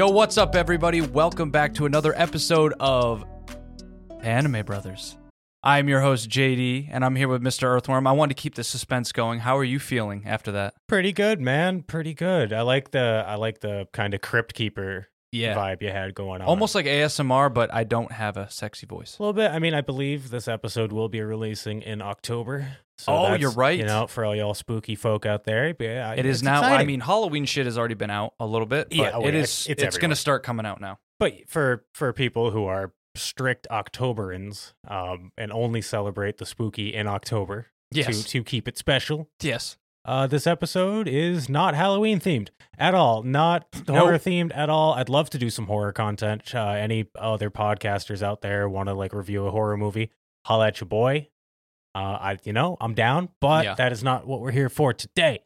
Yo, what's up, everybody? Welcome back to another episode of Anime Brothers. I'm your host, JD, and I'm here with Mr. Earthworm. I wanted to keep the suspense going. How are you feeling after that? Pretty good, man. Pretty good. I like the I like the kind of crypt keeper Yeah. vibe you had going on. Almost like ASMR, but I don't have a sexy voice. a little bit. I mean, I believe this episode will be releasing in October. So Oh, you're right. You know, for all y'all spooky folk out there, yeah, It is now. I mean, Halloween shit has already been out a little bit, but Yeah, oh, it is. it's- it's It's, going to start coming out now. but for for people who are strict Octoberans, um, and only celebrate the spooky in October to Yes. to keep it special. Yes. Uh, this episode is not Halloween themed at all, not Nope. horror themed at all. I'd love to do some horror content. Uh, any other podcasters out there want to like review a horror movie? Holla at your boy. Uh, I, you know, I'm down, but Yeah. that is not what we're here for today.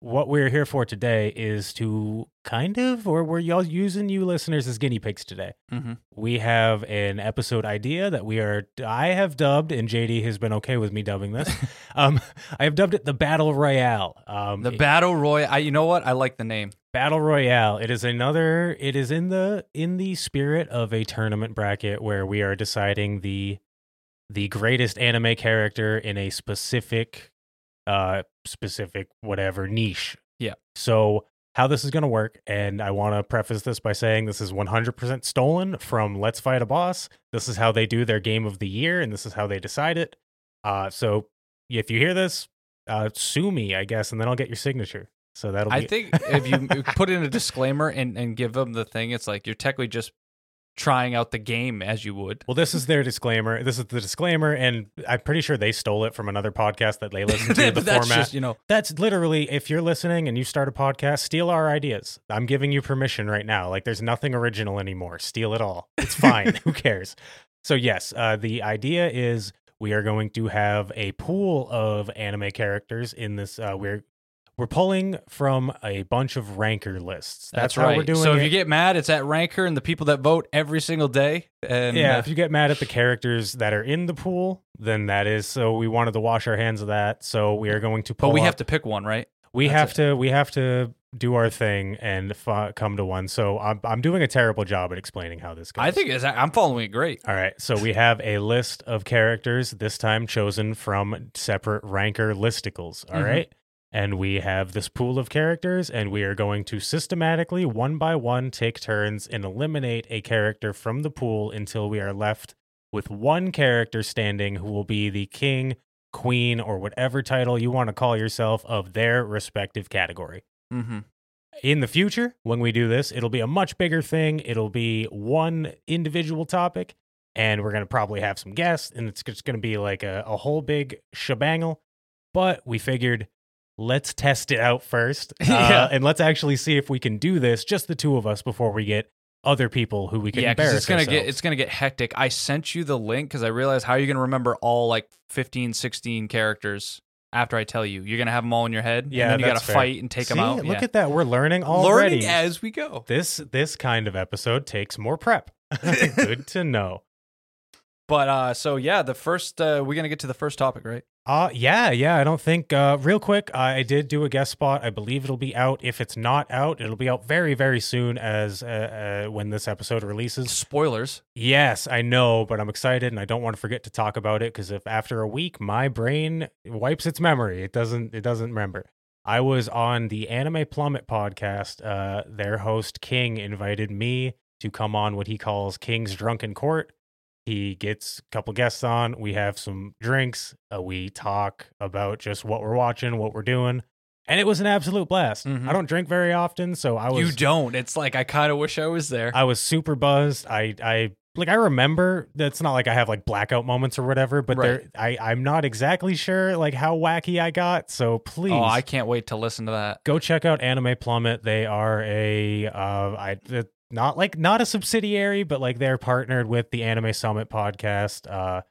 What we're here for today is to kind of, or we're y'all using you listeners as guinea pigs today. hmm We have an episode idea that we are, I have dubbed, and JD has been okay with me dubbing this. um, I have dubbed it the Battle Royale. Um, The battle royale. I, you know what? I like the name. Battle Royale. It is another. It is in the in the spirit of a tournament bracket where we are deciding the the greatest anime character in a specific uh specific whatever niche. Yeah. So how this is going to work and I want to preface this by saying this is 100% stolen from Let's Fight a Boss. This is how they do their game of the year and this is how they decide it. Uh so if you hear this, uh sue me, I guess, and then I'll get your signature. So that'll be I think if you put in a disclaimer and, and give them the thing, it's like you're technically just trying out the game as you would. Well, this is their disclaimer. This is the disclaimer, and I'm pretty sure they stole it from another podcast that they listened to. the format. just you know That's literally if you're listening and you start a podcast, steal our ideas. I'm giving you permission right now. Like there's nothing original anymore. Steal it all. It's fine. Who cares? So yes, uh, the idea is we are going to have a pool of anime characters in this. Uh, we're we're pulling from a bunch of ranker lists. That's, how right. we're doing so it. if you get mad, it's at Ranker and the people that vote every single day. And yeah, uh, if you get mad at the characters that are in the pool, then that is so. We wanted to wash our hands of that, so we are going to. but Pull we up- have to pick one, right? we that's have to, we have to do our thing and f- come to one. So I'm, I'm doing a terrible job at explaining how this goes. I think it's, I'm following it great. All right, so we have a list of characters this time chosen from separate ranker listicles. All right, Mhm. And we have this pool of characters, and we are going to systematically, one by one, take turns and eliminate a character from the pool until we are left with one character standing who will be the king, queen, or whatever title you want to call yourself of their respective category. Hmm in the future when we do this it'll be a much bigger thing. It'll be one individual topic and we're going to probably have some guests and it's just going to be like a, a whole big shebangle but we figured let's test it out first uh, Yeah. and let's actually see if we can do this just the two of us before we get other people who we can Yeah, embarrass it's gonna get it's gonna get hectic. I sent you the link because I realized how you're you gonna remember all like 15, 16 characters after I tell you. You're gonna have them all in your head. Yeah, and then you gotta fair. fight and take See, them out. look yeah. at that we're learning already learning as we go. this this kind of episode takes more prep good to know But uh, so yeah, the first uh, we're gonna get to the first topic, right? Uh yeah, yeah. I don't think uh real quick, I did do a guest spot. I believe it'll be out. If it's not out, it'll be out very, very soon as uh, uh when this episode releases. Spoilers. Yes, I know, but I'm excited and I don't want to forget to talk about it because if after a week my brain wipes its memory, it doesn't it doesn't remember. I was on the Anime Plummet podcast. Uh their host King invited me to come on what he calls King's Drunken Court. He gets a couple guests on. We have some drinks. Uh, we talk about just what we're watching, what we're doing. And it was an absolute blast. Mhm. I don't drink very often, so I was you don't. It's like I kind of wish I was there. I was super buzzed. I I like I remember that's not like I have like blackout moments or whatever, but there I I'm not exactly sure like how wacky I got. So please oh, I can't wait to listen to that. go check out Anime Plummet. They are a uh I not like not a subsidiary, but like they're partnered with the Anime Summit podcast. Uh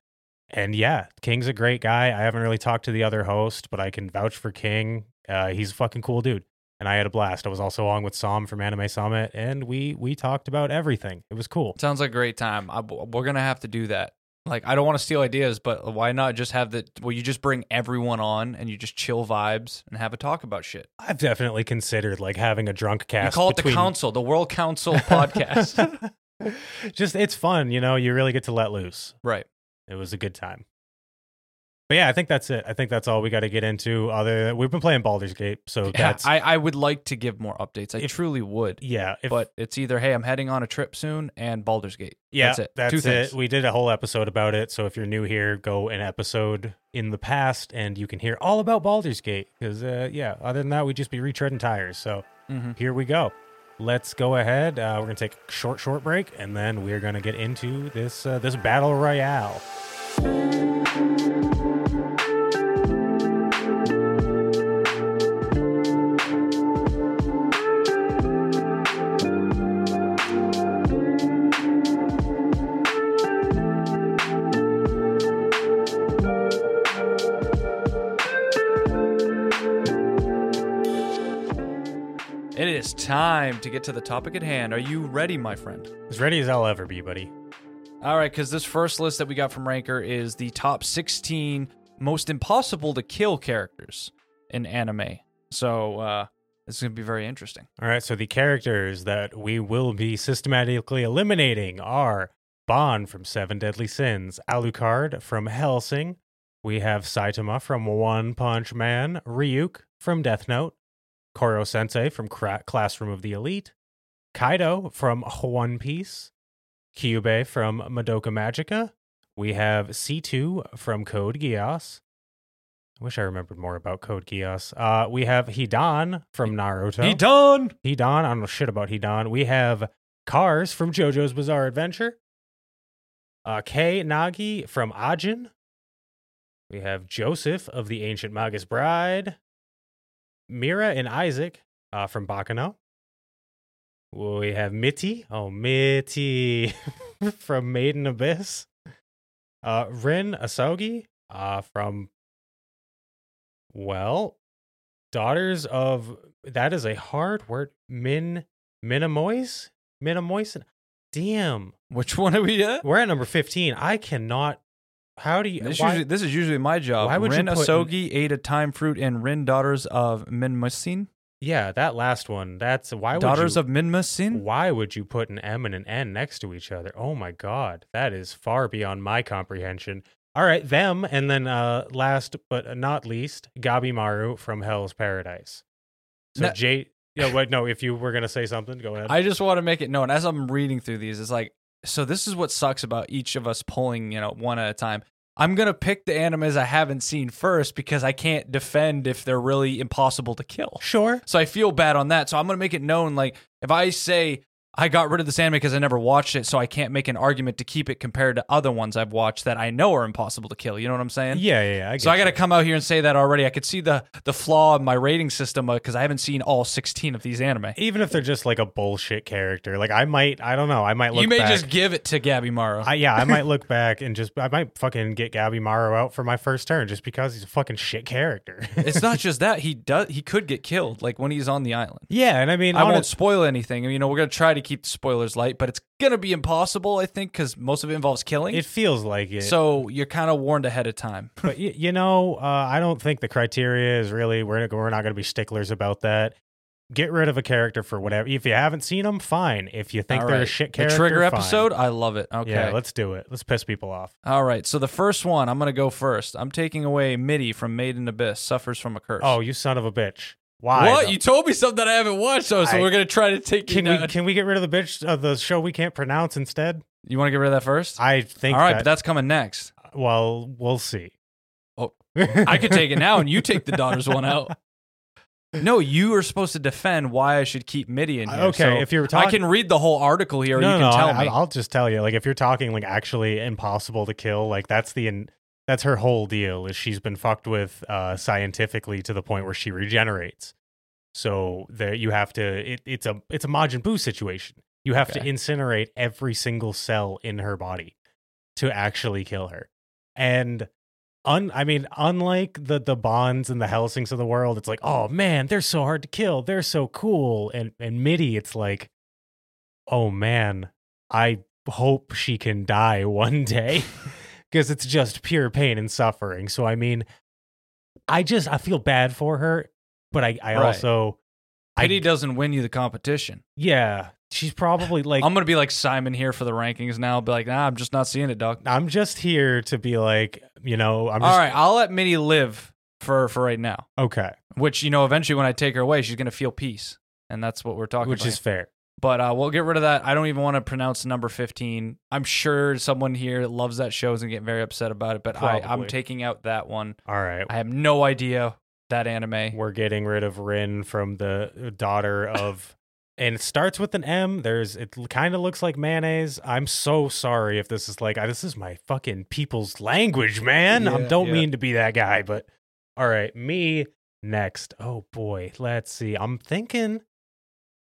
and yeah, King's a great guy. I haven't really talked to the other host, but I can vouch for King. Uh he's a fucking cool dude. And I had a blast. I was also along with Sam from Anime Summit, and we we talked about everything. It was cool. Sounds like a great time. I, we're gonna have to do that. Like, I don't want to steal ideas, but why not just have the? Well, you just bring everyone on and you just chill vibes and have a talk about shit. I've definitely considered like having a drunk You cast. call it between- the council, the World Council podcast. Just it's fun, you know. You really get to let loose. right. It was a good time. But yeah, I think that's it. I think that's all we got to get into. Other we've been playing Baldur's Gate, so Yeah, that's I, I would like to give more updates. I If- truly would. yeah. If, but it's either hey, I'm heading on a trip soon, and Baldur's Gate. yeah, that's it. That's Two it. things. We did a whole episode about it. So if you're new here, go an episode in the past, and you can hear all about Baldur's Gate. Because uh, yeah, other than that, we'd just be retreading tires. So hmm here we go. Let's go ahead. Uh, we're gonna take a short, short break, and then we're gonna get into this uh, this battle royale. Time to get to the topic at hand. Are you ready, my friend? As ready as I'll ever be, buddy. All right, because this first list that we got from Ranker is the top 16 most impossible to kill characters in anime. So uh, is going to be very interesting. All right, so the characters that we will be systematically eliminating are Bond from Seven Deadly Sins, Alucard from Hellsing, we have Saitama from One Punch Man, Ryuk from Death Note, Koro Sensei from Cra- Classroom of the Elite, Kaido from One Piece, Kyubey from Madoka Magica. We have C2 from Code Geass. I wish I remembered more about Code Geass. Uh, we have Hidan from Naruto. Hidan! Hidan. I don't know shit about Hidan. We have Kars from JoJo's Bizarre Adventure. Uh, Kei Nagai from Ajin. We have Joseph of the Ancient Magus Bride. Miria and Isaac uh, from Baccano. We have Mitty. Oh, Mitty from Made in Abyss. Uh, Rin Asogi uh, from, well, Daughters of, that is a hard word. Min, Minimois? Minimois? Damn. Which one are we at? We're at number 15. I cannot, how do you, This, why- usually, this is usually my job. why would you Rin put- Asogi, Ada Time Fruit, and Rin Daughters of Minmasin. yeah, that last one, that's, why would Daughters you, of Minmasin? Why would you put an M and an N next to each other? Oh my god, that is far beyond my comprehension. All right, them, and then uh last but not least, Gabimaru from Hell's Paradise. So No- Jay, yeah, wait, no, if you were gonna say something, go ahead. I just want to make it known as I'm reading through these, it's like, so this is what sucks about each of us pulling, you know, one at a time. I'm going to pick the animes I haven't seen first because I can't defend if they're really impossible to kill. sure. So I feel bad on that. So I'm going to make it known like if I say I got rid of this anime because I never watched it, so I can't make an argument to keep it compared to other ones I've watched that I know are impossible to kill. You know what I'm saying? Yeah, yeah, yeah. I So I got to come out here and say that already. I could see the the flaw in my rating system uh, because I haven't seen all 16 of these anime. even if they're just like a bullshit character. Like I might, I don't know, I might look. You may back- just give it to Gabimaru. I, yeah, I might look back and just, I might fucking get Gabimaru out for my first turn just because he's a fucking shit character. it's not just that he does he could get killed like when he's on the island. yeah, and I mean, I won't spoil anything. I mean, you know, we're gonna try to keep the spoilers light, but it's gonna be impossible, I think, because most of it involves killing. it feels like it. so you're kind of warned ahead of time. but y- you know, uh, I don't think the criteria is really we're we're not going to be sticklers about that. Get rid of a character for whatever. If you haven't seen them, fine. If you think All they're a right. shit The character, trigger fine. episode, I love it. Okay. Yeah, let's do it. Let's piss people off. All right. So the first one, I'm gonna go first. I'm taking away Mitty from Made in Abyss. Suffers from a curse. Oh, you son of a bitch! Why? what? though? You told me something that I haven't watched, though. So I- we're gonna try to take can you we down. can we get rid of the bitch of the show we can't pronounce instead? You want to get rid of that first? I think. All right, that, but that's coming next. Uh, well, we'll see. Oh, I could take it now, and you take the daughters one out. No, you are supposed to defend why I should keep Mitty in uh, here. Okay, So if you're I can read the whole article here. no, you no, tell I, me. I'll just tell you. Like, if you're talking like actually impossible to kill, like that's the in, that's her whole deal. Is she's been fucked with uh, scientifically to the point where she regenerates. So there, you have to. It, it's a it's a Majin Buu situation. You have to incinerate every single cell in her body to actually kill her. And un, I mean, unlike the the Bonds and the Hellsings of the world, it's like, oh man, they're so hard to kill. They're so cool. And and Mitty, it's like, oh man, I hope she can die one day. because it's just pure pain and suffering. So I mean, I just I feel bad for her, but I I Right. also Pity I doesn't win you the competition. yeah, she's probably like I'm gonna be like Simon here for the rankings now. Be like, nah, I'm just not seeing it, Doc. I'm just here to be like, you know, I'm just All right, I'll let Minnie live for for right now. okay, Which you know, eventually when I take her away, she's gonna feel peace, and that's what we're talking which about. Which is fair. But uh, we'll get rid of that. I don't even want to pronounce number 15. I'm sure someone here loves that show is going to get very upset about it, but I, I'm taking out that one. All right, I have no idea that anime. we're getting rid of Rin from the daughter of and it starts with an M. There's it kind of looks like mayonnaise. I'm so sorry if this is like this is my fucking people's language, man. I don't yeah. mean to be that guy, but all right, me next. Oh boy, let's see. I'm thinking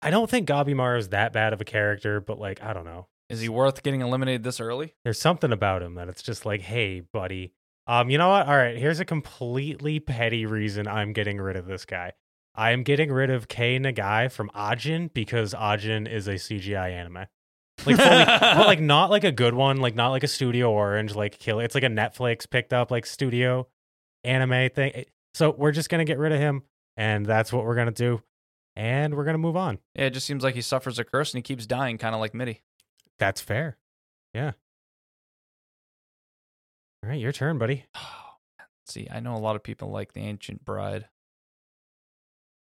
I don't think Gabimar is that bad of a character, but like I don't know. Is he worth getting eliminated this early? There's something about him that it's just like, hey, buddy. Um, you know what? All right, here's a completely petty reason I'm getting rid of this guy. I am getting rid of Kei Nagai from Ajin because Ajin is a CGI anime. Like fully, but like not like a good one, like not like a Studio Orange, like kill. It's like a Netflix picked up like studio anime thing. So we're just gonna get rid of him, and that's what we're gonna do, and we're gonna move on. Yeah, it just seems like he suffers a curse and he keeps dying, kind of like Mitty. That's fair. Yeah. All right, your turn, buddy. See, I know a lot of people like the Ancient Bride.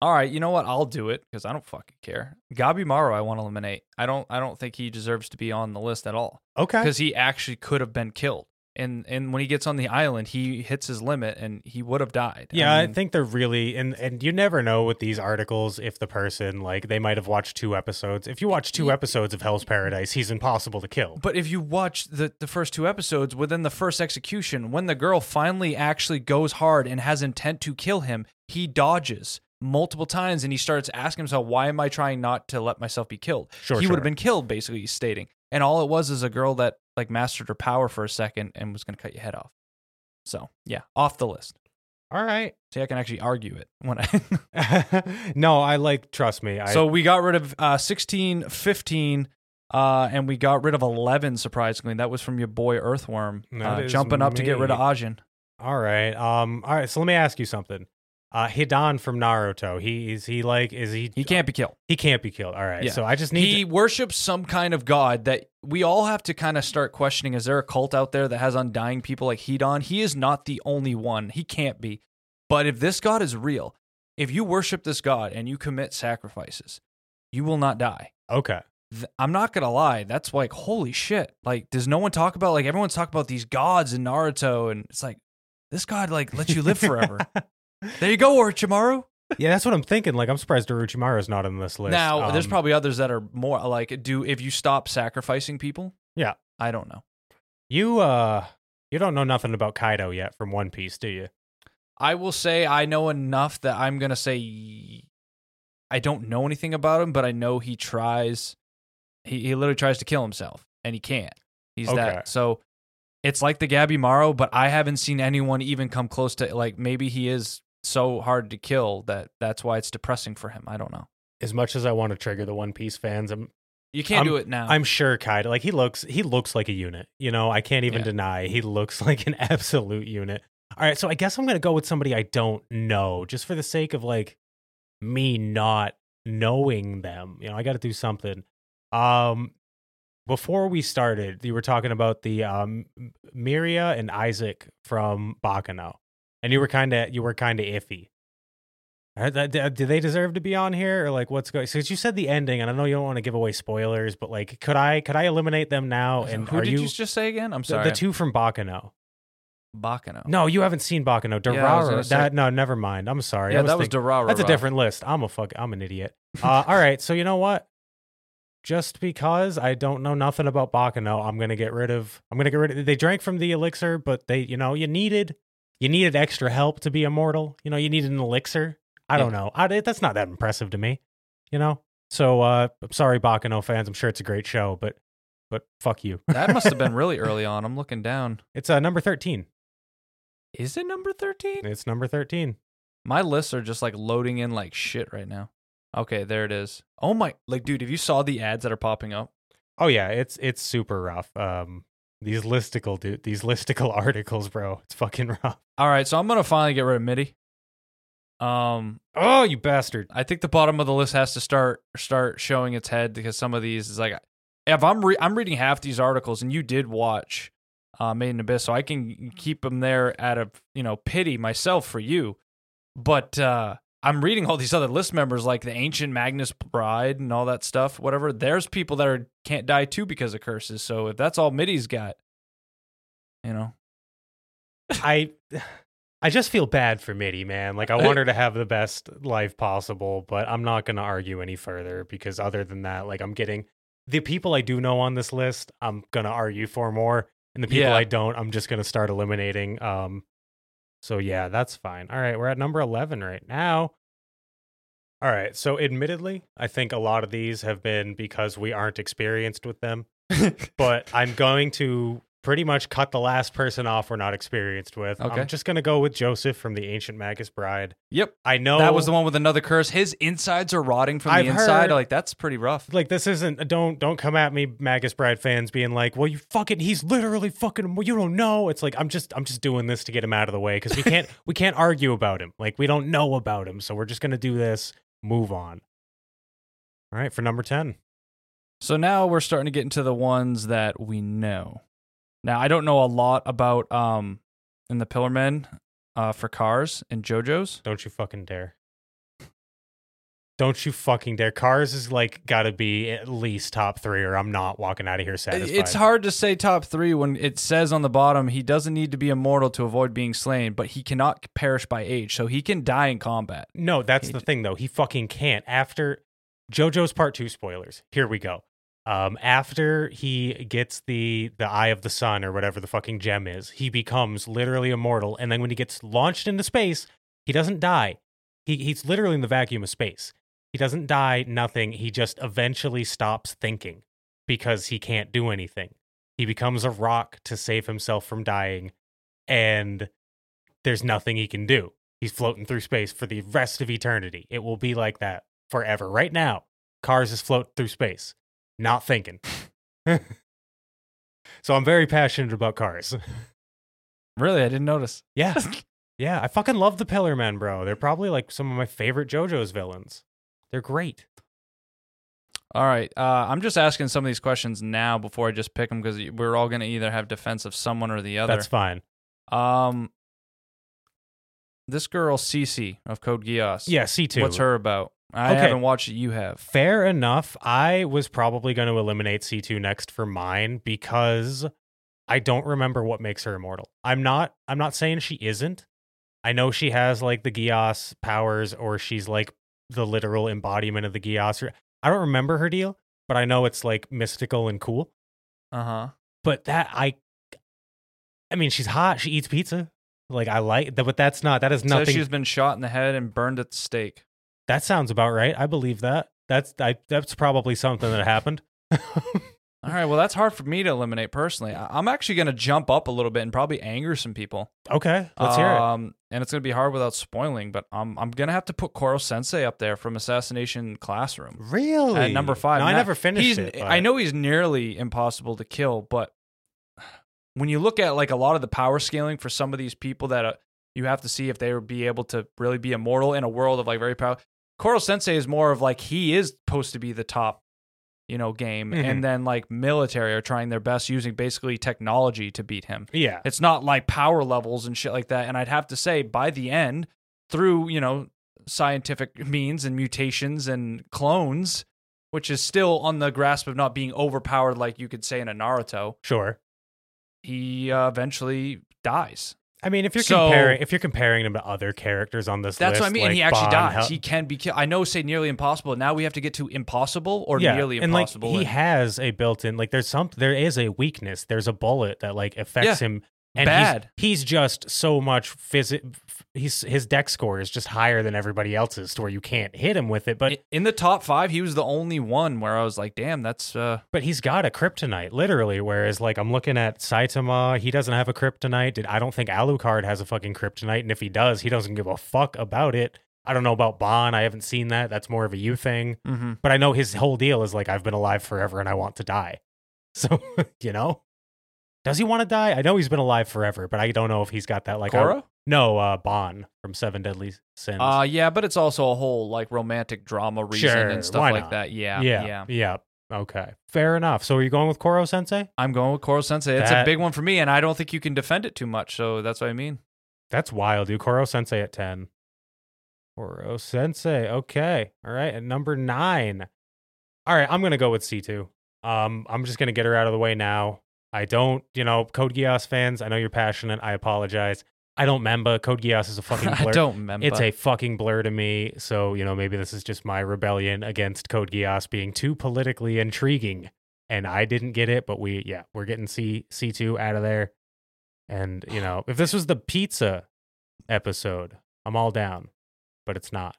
All right, you know what? I'll do it because I don't fucking care. Gabimaru, I want to eliminate. I don't. I don't think he deserves to be on the list at all Okay. because he actually could have been killed. And and when he gets on the island, he hits his limit and he would have died. Yeah, I, mean, think they're really and and you never know with these articles if the person like they might have watched two episodes. If you watch two episodes of Hell's Paradise, he's impossible to kill. But if you watch the, the first two episodes, within the first execution, when the girl finally actually goes hard and has intent to kill him, he dodges multiple times and he starts asking himself, Why am I trying not to let myself be killed? Sure, he sure. would have been killed, basically, he's stating. And all it was is a girl that like mastered her power for a second and was going to cut your head off. So, yeah, off the list. All right. See, I can actually argue it when I. no, I like trust me. I so we got rid of uh, 16, 15, uh, and we got rid of 11, surprisingly. That was from your boy Earthworm, uh, jumping up to get rid of. Ajin. all right. Um all right, so let me ask you something. Uh Hidan from Naruto. He is he like is he He can't be killed. he can't be killed. All right. Yeah. So I just need He worships some kind of god that we all have to kind of start questioning. Is there a cult out there that has undying people like Hidan? He is not the only one. He can't be. But if this god is real, if you worship this god and you commit sacrifices, you will not die. Okay. Th- I'm not gonna lie. That's like holy shit. Like, does no one talk about like everyone's talking about these gods in Naruto, and it's like this god like lets you live forever. there you go, Orochimaru. yeah, that's what I'm thinking. Like I'm surprised Orochimaru's not on this list. Now, there's Um, probably others that are more like do if you stop sacrificing people. Yeah. I don't know. you uh you don't know nothing about Kaido yet from One Piece, do you? I will say I know enough that I'm gonna say I don't know anything about him, but I know he tries. He he literally tries to kill himself, and he can't. He's Okay. that so. It's like the Gabimaru, but I haven't seen anyone even come close to like maybe he is so hard to kill that that's why it's depressing for him. I don't know. As much as I want to trigger the One Piece fans, I'm You can't I'm- do it now. I'm sure Kaido like he looks he looks like a unit. You know, I can't even Yeah. deny he looks like an absolute unit. All right, so I guess I'm gonna go with somebody I don't know, just for the sake of like me not knowing them. You know, I got to do something. Um, before we started, you were talking about the um Miria and Isaac from Baccano, and you were kind of you were kind of iffy. Do they deserve to be on here, or like what's going? Since you said the ending, and I know you don't want to give away spoilers, but like, could I could I eliminate them now? And Who are did you, you just say again? I'm sorry. the two from Baccano. Baccano. No, you haven't seen. Yeah, I Durara. gonna say- that no, never mind. I'm sorry. yeah, I that was thinking- Durara. that's a different list. I'm a fuck. I'm an idiot. Uh, all right, so you know what? Just because I don't know nothing about Baccano, I'm gonna get rid of. I'm gonna get rid of. They drank from the elixir, but they, you know, you needed, you needed extra help to be immortal. You know, you needed an elixir. I don't know. I, that's not that impressive to me. You know. So uh, I'm sorry, Baccano fans. I'm sure it's a great show, but but fuck you. That must have been really early on. I'm looking down. it's uh, number thirteen. Is it number 13? It's number thirteen. My lists are just like loading in like shit right now. Okay, there it is. Oh my, like, dude, if you saw the ads that are popping up, Oh yeah, it's it's super rough. Um, These listicle, dude. These listicle articles, bro. It's fucking rough. All right, so I'm gonna finally get rid of Mitty. Um, Oh, you bastard. I think the bottom of the list has to start start showing its head because some of these is like if I'm re- I'm reading half these articles and you did watch uh, Made in Abyss, so I can keep them there out of you know pity myself for you, but uh, I'm reading all these other list members like the Ancient Magus Bride and all that stuff. Whatever, there's people that are can't die too because of curses. So if that's all Mitty's got, you know, I I just feel bad for Mitty, man. Like I want her to have the best life possible, but I'm not going to argue any further because other than that, like I'm getting the people I do know on this list, I'm going to argue for more, and the people Yeah. I don't, I'm just going to start eliminating. Um so yeah, that's fine. All right, we're at number 11 right now. All right, so admittedly, I think a lot of these have been because we aren't experienced with them but I'm going to pretty much cut the last person off we're not experienced with. Okay. I'm just going to go with Joseph from the Ancient Magus Bride. yep, I know that was the one with another curse. His insides are rotting from I've the inside. heard- Like that's pretty rough. Like this isn't uh, don't don't come at me Magus Bride fans being like, "Well, you fucking he's literally fucking well, you don't know." It's like I'm just I'm just doing this to get him out of the way cuz we can't we can't argue about him. Like we don't know about him, so we're just going to do this, move on. All right, for number 10. So now we're starting to get into the ones that we know. Now I don't know a lot about um in the Pillar Men uh for Kars and JoJo's. Don't you fucking dare. Don't you fucking dare. Kars is like got to be at least top 3 or I'm not walking out of here satisfied. It's hard to say top three when it says on the bottom he doesn't need to be immortal to avoid being slain, but he cannot perish by age, so he can die in combat. No, that's He the j- thing though. He fucking can't. After JoJo's part 2 spoilers. Here we go. Um after he gets the the eye of the sun or whatever the fucking gem is, he becomes literally immortal and then when he gets launched into space, he doesn't die. He he's literally in the vacuum of space. He doesn't die, nothing. He just eventually stops thinking because he can't do anything. He becomes a rock to save himself from dying and there's nothing he can do. He's floating through space for the rest of eternity. It will be like that forever. Right now, Kars is floating through space, not thinking. so I'm very passionate about Kars. Really, I didn't notice. Yeah. Yeah, I fucking love the Pillar Men, bro. They're probably like some of my favorite JoJo's villains. They're great. All right, uh, I'm just asking some of these questions now before I just pick them because we're all going to either have defense of someone or the other. That's fine. Um, this girl Cece of Code Geass. Yeah, C2. What's her about? I Okay. haven't watched it. You have. Fair enough. I was probably going to eliminate C2 next for mine because I don't remember what makes her immortal. I'm not I'm not saying she isn't. I know she has like the Geass powers or she's like the literal embodiment of the Geass. I don't remember her deal, but I know it's like mystical and cool. Uh huh. But that I I mean, she's hot. She eats pizza. Like I like that, but that's not that is nothing. she's been shot in the head and burned at the stake. That sounds about right. I believe that. That's I, that's probably something that happened. All right, well, that's hard for me to eliminate personally. I'm actually going to jump up a little bit and probably anger some people. okay, let's hear it. Um, and it's going to be hard without spoiling, but I'm I'm going to have to put Koro Sensei up there from Assassination Classroom. Really? At number five. No, I never finished it. I know he's nearly impossible to kill, but when you look at like a lot of the power scaling for some of these people that uh, you have to see if they would be able to really be immortal in a world of like very powerful. Koro Sensei is more of like he is supposed to be the top, you know, game, Mhm. and then like military are trying their best using basically technology to beat him. Yeah. It's not like power levels and shit like that. And I'd have to say, by the end, through, you know, scientific means and mutations and clones, which is still on the grasp of not being overpowered, like you could say in a Naruto, Sure. he uh, eventually dies. I mean, if you're So- comparing if you're comparing him to other characters on this That's list, what I mean. like and he actually Bond, dies. Hel- he can be killed. I know, say nearly impossible. Now we have to get to impossible or yeah, nearly and like he and- has a built-in like there's some there is a weakness. There's a bullet that like affects Yeah. him. And he's- Bad. He's, just so much physi- He's his dex score is just higher than everybody else's, to where you can't hit him with it. But in the top five, he was the only one where I was like, damn, that's. uh But he's got a kryptonite, literally. Whereas, like, I'm looking at Saitama, he doesn't have a kryptonite. Did- I don't think Alucard has a fucking kryptonite, and if he does, he doesn't give a fuck about it. I don't know about Bon. I haven't seen that. That's more of a you thing. mhm. But I know his whole deal is like, I've been alive forever and I want to die. So, you know, Does he want to die? I know he's been alive forever, but I don't know if he's got that like. Koro? No, uh, Bon from Seven Deadly Sins. Uh yeah, but it's also a whole like romantic drama reason Sure, and stuff like not? that. Yeah, yeah, yeah. yeah. Okay, fair enough. So are you going with Koro Sensei? I'm going with Koro Sensei. It's That- a big one for me, and I don't think you can defend it too much. So that's what I mean. That's wild, dude. Koro Sensei at 10. Koro Sensei. Okay. All right. At number nine. All right. I'm going to go with C2. Um, I'm just going to get her out of the way now. I don't, you know, Code Geass fans, I know you're passionate. I apologize. I don't member. Code Geass is a fucking blur. I don't remember. It's a fucking blur to me. So, you know, maybe this is just my rebellion against Code Geass being too politically intriguing. And I didn't get it, but we, yeah, we're getting C C2 out of there. And, you know, if this was the pizza episode, I'm all down, but it's not.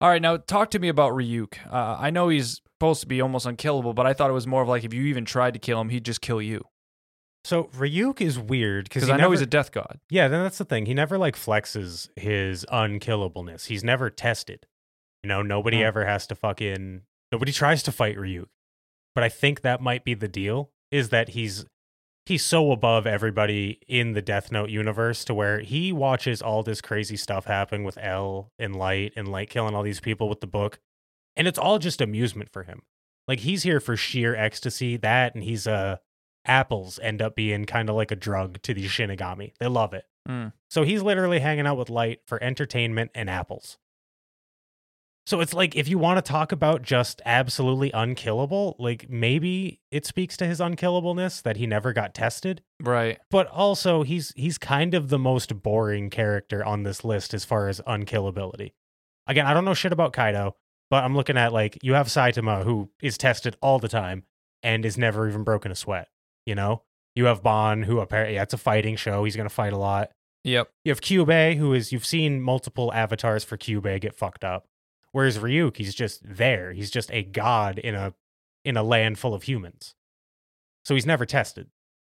All right, now talk to me about Ryuk. Uh, I know he's supposed to be almost unkillable, but I thought it was more of like if you even tried to kill him, he'd just kill you. So Ryuk is weird because I know he's a death god. yeah. Then that's the thing. He never like flexes his unkillableness. He's never tested. You know, nobody Hmm. ever has to fucking nobody tries to fight Ryuk. But I think that might be the deal. Is that he's he's so above everybody in the Death Note universe to where he watches all this crazy stuff happen with L and Light and Light killing all these people with the book, and it's all just amusement for him. Like he's here for sheer ecstasy. That and he's uh apples end up being kind of like a drug to these Shinigami. They love it. Mm. So he's literally hanging out with Light for entertainment and apples. So it's like if you want to talk about just absolutely unkillable, like maybe it speaks to his unkillableness that he never got tested, Right. but also he's he's kind of the most boring character on this list as far as unkillability. Again, I don't know shit about Kaido, but I'm looking at like you have Saitama who is tested all the time and is never even broken a sweat, you know? You have Bon who apparently yeah, it's a fighting show, he's going to fight a lot. Yep. You have Kyubey, who is you've seen multiple avatars for Kyubey get fucked up. Whereas Ryuk, he's just there. He's just a god in a in a land full of humans. So he's never tested.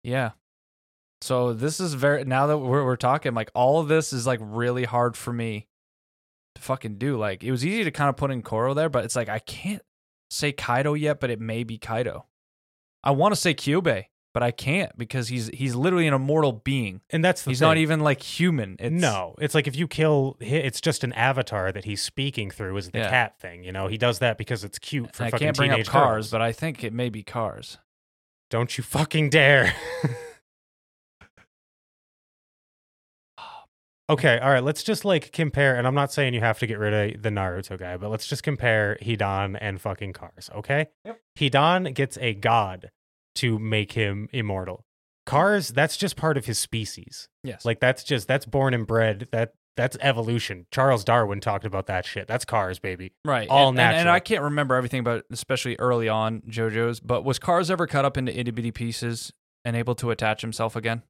Yeah. So this is very now that we're we're talking like all of this is like really hard for me to fucking do. Like it was easy to kind of put in Koro there, but it's like I can't say Kaido yet, but it may be Kaido. I want to say Kyubey, but I can't because he's he's literally an immortal being. And that's the He's thing. not even like human. It's, no, it's like if you kill, it's just an avatar that he's speaking through. Is the Yeah. cat thing? You know, he does that because it's cute for I fucking can't bring up teenage cars, girls. but I think it may be Kars. don't you fucking dare. okay, all right. Let's just like compare, and I'm not saying you have to get rid of the Naruto guy, but let's just compare Hidan and fucking Kars. Okay. Yep. Hidan gets a god to make him immortal. Kars, that's just part of his species. Yes. Like that's just that's born and bred. That that's evolution. Charles Darwin talked about that shit. That's Kars, baby. Right. all and, and- And. I can't remember everything about, especially early on JoJo's, but was Kars ever cut up into itty bitty pieces and able to attach himself again?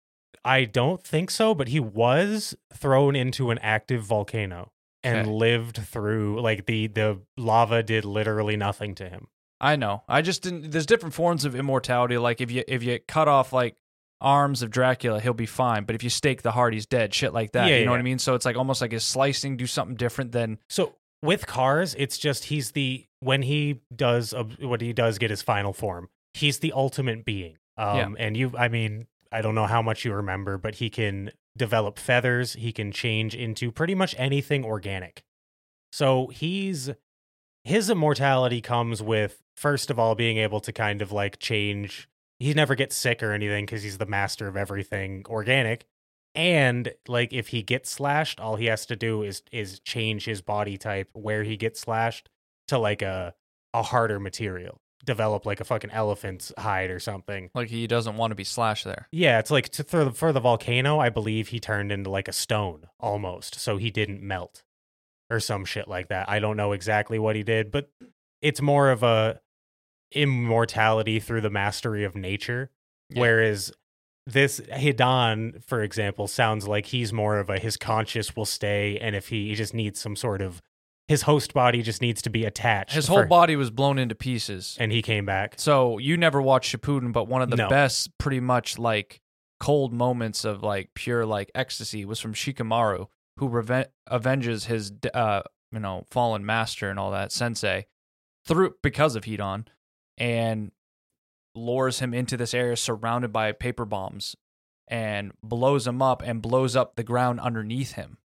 I don't think so, but he was thrown into an active volcano and Okay. lived through like the the lava did literally nothing to him. I know. I just didn't. There's different forms of immortality. Like if you if you cut off like arms of Dracula, he'll be fine. But if you stake the heart, he's dead. Shit like that. Yeah, you know what. I mean? So it's like almost like his slicing do something different than So with Kars, it's just he's the when he does uh, what he does get his final form. He's the ultimate being. Um, and you, I mean, I don't know how much you remember, but he can develop feathers. He can change into pretty much anything organic. So he's his immortality comes with first of all being able to kind of like change. He never gets sick or anything because he's the master of everything organic. And like if he gets slashed, all he has to do is is change his body type where he gets slashed to like a a harder material. Develop like a fucking elephant's hide or something. like he doesn't want to be slashed there. Yeah, it's like to, for the for the volcano, I believe he turned into like a stone almost, so he didn't melt or some shit like that. I don't know exactly what he did, but it's more of a immortality through the mastery of nature. Yeah. Whereas this Hidan, for example, sounds like he's more of a his conscious will stay, and if he, he just needs some sort of his host body just needs to be attached. His for- whole body was blown into pieces. and he came back. So you never watched Shippuden, but one of the No. best, pretty much like cold moments of like pure like ecstasy was from Shikamaru, who reven- avenges his uh you know fallen master and all that sensei through because of Hidan, and lures him into this area surrounded by paper bombs and blows him up and blows up the ground underneath him.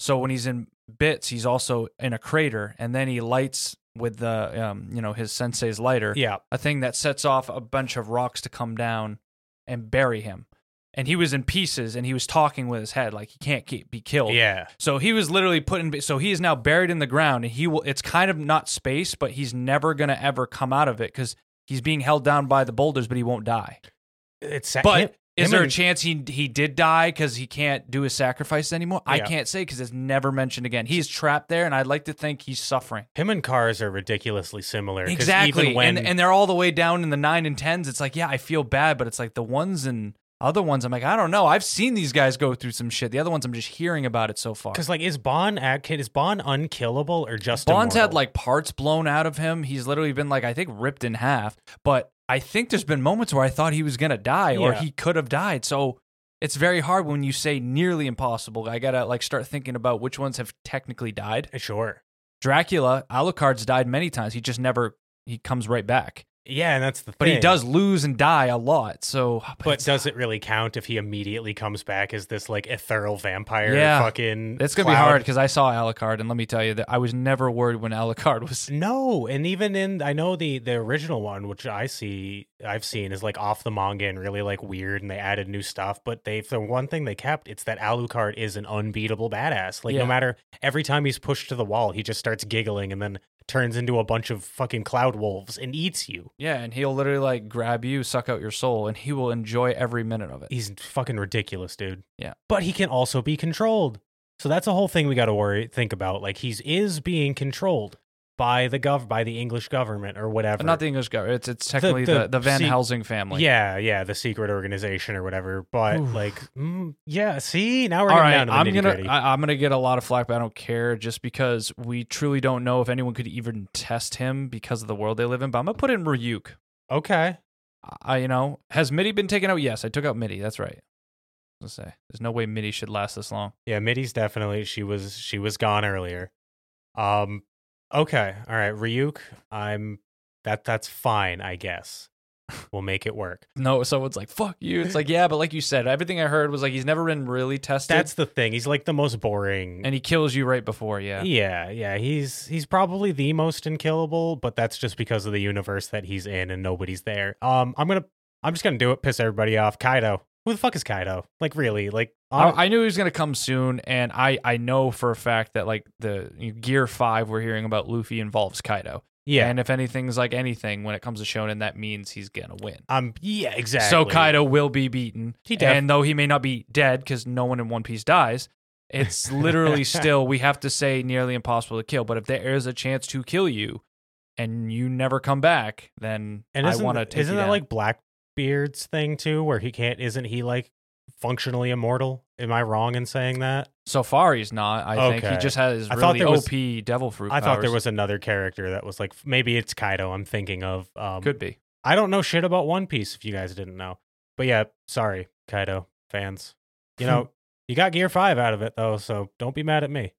So when he's in bits, he's also in a crater, and then he lights with the um, you know his sensei's lighter, Yeah. a thing that sets off a bunch of rocks to come down and bury him. And he was in pieces, and he was talking with his head like he can't keep, be killed. Yeah. So he was literally put in. So he is now buried in the ground, and he will. It's kind of not space, but he's never gonna ever come out of it because he's being held down by the boulders, but he won't die. It's But him- is him there a chance he he did die because he can't do his sacrifice anymore? I can't say because it's never mentioned again. He's trapped there, and I'd like to think he's suffering. him and Kars are ridiculously similar. Exactly, Even when, and and they're all the way down in the nine and tens. It's like, yeah, I feel bad, but it's like the ones and other ones. I'm like, I don't know. I've seen these guys go through some shit. The other ones, I'm just hearing about it so far. Because like, is Bond at is Bond unkillable or just Bond's had like parts blown out of him. He's literally been like I think ripped in half. But I think there's been moments where I thought he was gonna die or Yeah. he could have died. So it's very hard when you say nearly impossible. I gotta like start thinking about which ones have technically died. Eh, sure. Dracula, Alucard's died many times. He just never he comes right back. Yeah, and that's the But thing. he does lose and die a lot. So But it's- does it really count if he immediately comes back as this like ethereal vampire? Yeah. fucking. it's gonna be hard because I saw Alucard and let me tell you that I was never worried when Alucard was No, and even in I know the the original one, which I see I've seen is like off the manga and really like weird, and they added new stuff. But they the one thing they kept it's that Alucard is an unbeatable badass. Like Yeah. no matter every time he's pushed to the wall, he just starts giggling and then turns into a bunch of fucking cloud wolves and eats you. Yeah, and he'll literally like grab you, suck out your soul, and he will enjoy every minute of it. He's fucking ridiculous, dude. Yeah. but he can also be controlled. So that's a whole thing we got to worry think about. Like he's is being controlled by the gov by the English government or whatever. Not the English government. It's it's technically the- the, the, Van see- Helsing family. Yeah, yeah, the secret organization or whatever. But Oof. like, mm, yeah. See, now we're All getting right, down to the I'm gonna. I, I'm gonna get a lot of flack, but I don't care, just because we truly don't know if anyone could even test him because of the world they live in. But I'm gonna put in Ryuk. okay, I you know has Mitty been taken out? Yes, I took out Mitty. That's right. Let's say there's no way Mitty should last this long. yeah, Mitty's definitely she was she was gone earlier. Um, okay, all right, Ryuk. I'm that that's fine, I guess. We'll make it work. No, someone's like fuck you. It's like yeah, but like you said, everything I heard was like he's never been really tested, That's the thing. He's like the most boring. and he kills you right before. Yeah, yeah, yeah. He's he's probably the most unkillable, but that's just because of the universe that he's in and nobody's there. Um, I'm gonna I'm just gonna do it. Piss everybody off. Kaido. Who the fuck is Kaido? Like really? Like hon- I, I knew he was going to come soon, and I, I know for a fact that like the Gear Five we're hearing about Luffy involves Kaido. yeah. And if anything's like anything when it comes to Shonen, that means he's gonna win. um. Yeah. Exactly. So Kaido will be beaten, He def- and though he may not be dead because no one in One Piece dies, it's literally still we have to say nearly impossible to kill. But if there is a chance to kill you, and you never come back, then And I want to take isn't you that down. like Blackbeard's thing too, where he can't? Isn't he like functionally immortal? Am I wrong in saying that? so far he's not. I think he just has I thought really there was- OP devil fruit. I thought there was another character that was like maybe it's Kaido. I'm thinking of. Um, could be. I don't know shit about One Piece. If you guys didn't know, but yeah, sorry, Kaido fans. You know, you got Gear Five out of it though, so don't be mad at me.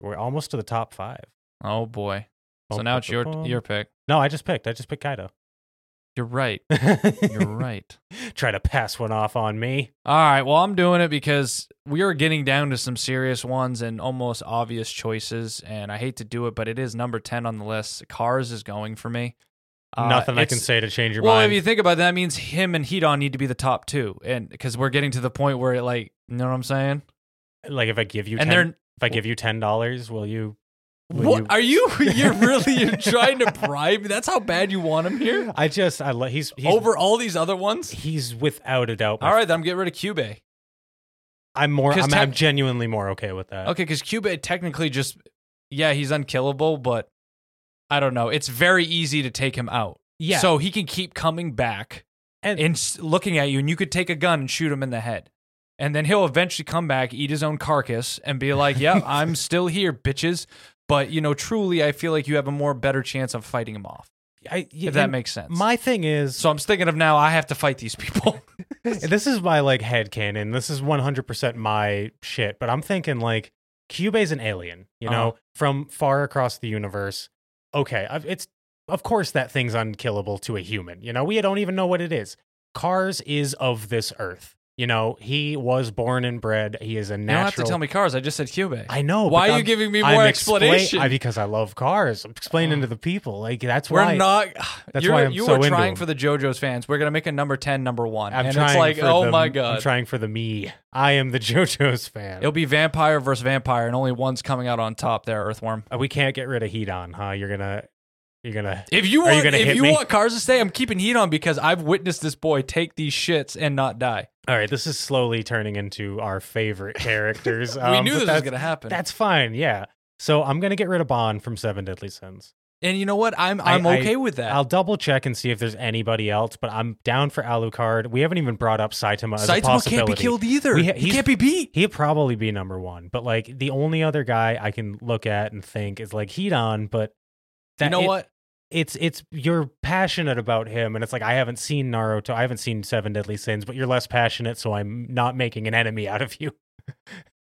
We're almost to the top five. Oh boy. So now it's your your pick. No, I just picked. I just picked Kaido. You're right. You're right. Try to pass one off on me. All right. Well, I'm doing it because we are getting down to some serious ones and almost obvious choices. And I hate to do it, but it is number 10 on the list. Kars is going for me. Uh, Nothing I can say to change your well, mind. Well, if you think about it, that means him and Hidan need to be the top two. And because we're getting to the point where, it, like, you know what I'm saying? like if I give you and 10, they're. if I give you ten dollars, will you? What you- are you? You're really you're trying to bribe me? That's how bad you want him here? I just I let he's, he's Over all these other ones? He's without a doubt. All right, then I'm getting rid of Cube. I'm more. I'm, tech- I'm genuinely more okay with that. Okay, because Cuba technically just, yeah, he's unkillable, but I don't know. It's very easy to take him out. Yeah. So he can keep coming back And- and, looking at you, and you could take a gun and shoot him in the head. And then he'll eventually come back, eat his own carcass, and be like, "Yep, I'm still here, bitches." But you know, truly, I feel like you have a more better chance of fighting him off, I, yeah, if that makes sense. My thing is, so I'm thinking of now. I have to fight these people. this is my like head canon. This is 100% my shit. But I'm thinking like Cube's an alien, you know, Uh-huh. from far across the universe. Okay, I've, it's of course that thing's unkillable to a human. You know, we don't even know what it is. Kars is of this earth. You know, he was born and bred. He is a You don't have to tell me Kars. I just said Cube. I know. Why are you I'm- giving me I'm more explain- explanation? I- because I love Kars. I'm explaining to the people. Like that's why. We're not. That's why I'm you so are trying for the JoJo's fans. We're gonna make a number ten, number one, I'm and it's like, oh the- my god, I'm trying for the me. I am the JoJo's fan. it'll be vampire versus vampire, and only one's coming out on top. There, Earthworm. Uh, we can't get rid of Hidan, huh? You're gonna, you're gonna. If you Are you want, gonna if you me? want Kars to stay, I'm keeping Hidan because I've witnessed this boy take these shits and not die. All right, this is slowly turning into our favorite characters. we um, knew this was gonna happen. That's fine. Yeah. So I'm gonna get rid of Ban from Seven Deadly Sins. and you know what? I'm I- I'm I- okay with that. I'll double check and see if there's anybody else, but I'm down for Alucard. We haven't even brought up Saitama as a Saitama possibility. can't be killed either. We he can't be beat. He'd probably be number one, but like the only other guy I can look at and think is like Hidan, but that you know it- what? It's it's you're passionate about him, and it's like I haven't seen Naruto, I haven't seen Seven Deadly Sins, but you're less passionate, so I'm not making an enemy out of you.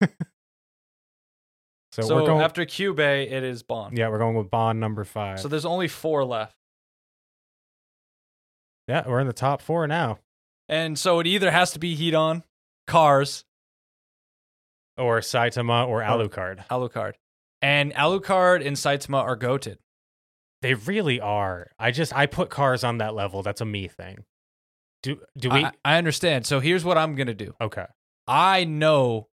so, So we're going, after Cube, it is Ban. yeah, we're going with Ban number five. So there's only four left. yeah, we're in the top four now, And so it either has to be Heat on, Kars, or Saitama or Or- Alucard. Alucard. And Alucard and Saitama are goated. They really are. I just I put Kars on that level. That's a me thing. Do do we? I, I understand. So here's what I'm gonna do. okay. I know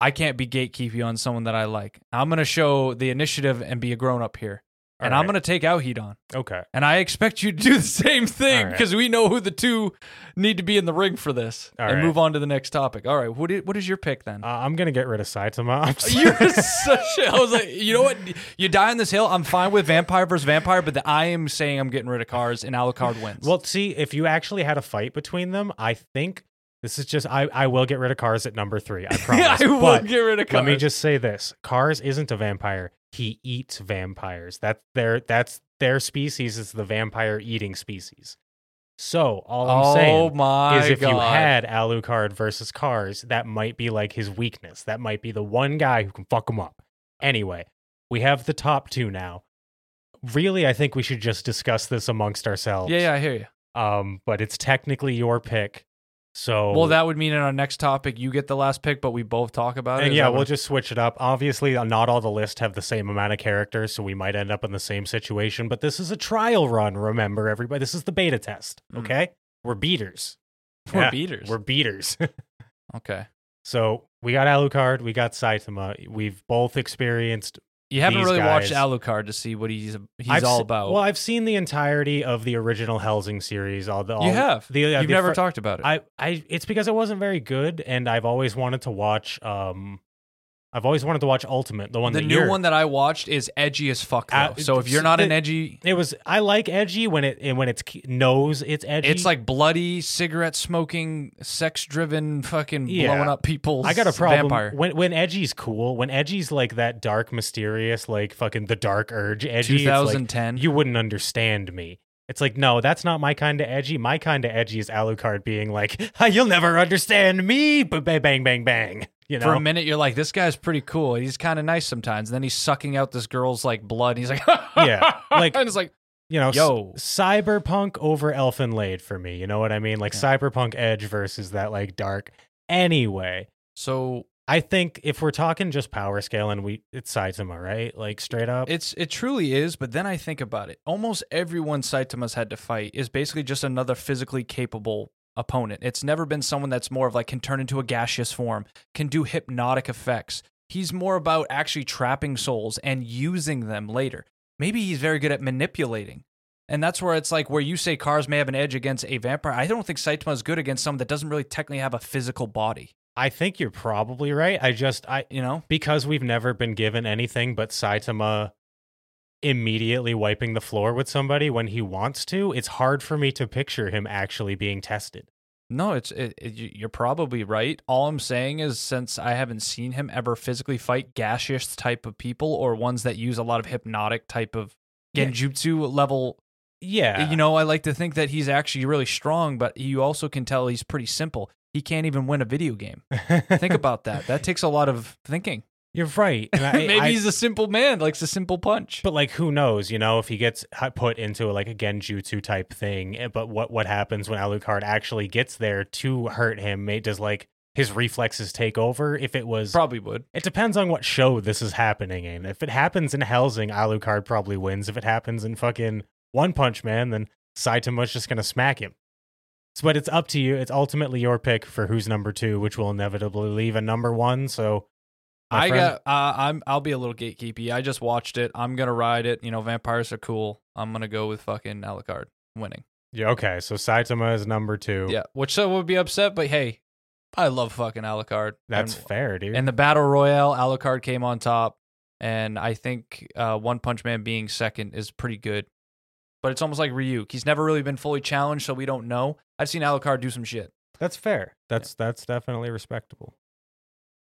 I can't be gatekeeping on someone that I like. I'm gonna show the initiative and be a grown up here. And I'm gonna take out Hidan. Okay. And I expect you to do the same thing because we know who the two need to be in the ring for this. and Alright. move on to the next topic. All right, what is, what is your pick then? Uh, I'm gonna get rid of Saitama. I'm sorry. You're such a. I was like, you know what? You die on this hill. I'm fine with vampire versus vampire, but the, I am saying I'm getting rid of Kars, and Alucard wins. Well, see, if you actually had a fight between them, I think this is just I, I will get rid of Kars at number three. I promise. I will but get rid of Kars. let me just say this: Kars isn't a vampire. He eats vampires. That's their that's their species is the vampire eating species. So all I'm oh saying is if god! you had Alucard versus Kars, that might be like his weakness. That might be the one guy who can fuck him up. Anyway, we have the top two now. Really, I think we should just discuss this amongst ourselves. yeah, yeah, I hear you. Um, but it's technically your pick. So Well, that would mean in our next topic, you get the last pick, but we both talk about it. and Is yeah, we'll what- just switch it up. Obviously, uh, not all the lists have the same amount of characters, so we might end up in the same situation. But this is a trial run. Remember, everybody, this is the beta test. Mm. Okay, we're beaters. we're Yeah, beaters. We're beaters. okay. so we got Alucard, we got Saitama. We've both experienced. You haven't these really watched Alucard to see what he's he's I've all se- about. Well, I've seen the entirety of the original Hellsing series. All the all, you have. The, yeah, You've the never fir- talked about it. I, I it's because it wasn't very good and I've always wanted to watch um I've always wanted to watch Ultimate, the one the that new you're- one that I watched is edgy as fuck though. Uh, so if you're not an the- edgy, it was I like edgy when it and when it's knows it's edgy. it's like bloody, cigarette smoking, sex driven, fucking Yeah. blowing up people. I got a problem Vampire. when when edgy's cool, when edgy's like that dark mysterious like fucking the dark urge edgy it's like, 2010. you wouldn't understand me. It's like, no, that's not my kind of edgy. My kind of edgy is Alucard being like, "You'll never understand me," but bang, bang, bang. You know, For a minute, you're like, this guy's pretty cool. He's kind of nice sometimes. And then he's sucking out this girl's like blood. And he's like, Yeah, like- and it's like, you know, Yo. s- cyberpunk over Elfen Lied for me. You know what I mean? Like Yeah. cyberpunk edge versus that like dark. Anyway, so I think if we're talking just power scale and we it's Saitama, right? Like straight up. it's it truly is. But then I think about it. Almost everyone Saitama's had to fight is basically just another physically capable opponent. It's never been someone that's more of like can turn into a gaseous form, can do hypnotic effects. He's more about actually trapping souls and using them later. Maybe he's very good at manipulating. And that's where it's like where you say Kars may have an edge against a vampire. I don't think Saitama is good against someone that doesn't really technically have a physical body. I think you're probably right. I just I You know? because we've never been given anything but Saitama immediately wiping the floor with somebody when he wants to, it's hard for me to picture him actually being tested. No, it's it, it, you- you're probably right. All I'm saying is since I haven't seen him ever physically fight gaseous type of people or ones that use a lot of hypnotic type of Yeah. genjutsu level, Yeah. you know, I like to think that he's actually really strong, but you also can tell he's pretty simple. He can't even win a video game. Think about that. That takes a lot of thinking. You're right. I, Maybe I- he's a simple man, likes a simple punch. But like, who knows? You know, if he gets put into like a genjutsu type thing, eh, but what what happens when Alucard actually gets there to hurt him? Does like his reflexes take over? If it was, Probably would. it depends on what show this is happening in. If it happens in Hellsing, Alucard probably wins. If it happens in fucking One Punch Man, then Saitama's just gonna smack him. So, but it's up to you. It's ultimately your pick for who's number two, which will inevitably leave a number one. So, I friend- got. Uh, I'm. I'll be a little gatekeepy. I just watched it. I'm gonna ride it. You know, vampires are cool. I'm gonna go with fucking Alucard winning. yeah, okay. So Saitama is number two. Yeah, which so would be upset, but hey, I love fucking Alucard. That's and, fair, dude. and the battle royale, Alucard came on top, and I think uh, One Punch Man being second is pretty good. But it's almost like Ryuk. He's never really been fully challenged, so we don't know. I've seen Alucard do some shit. That's fair. That's that's definitely respectable.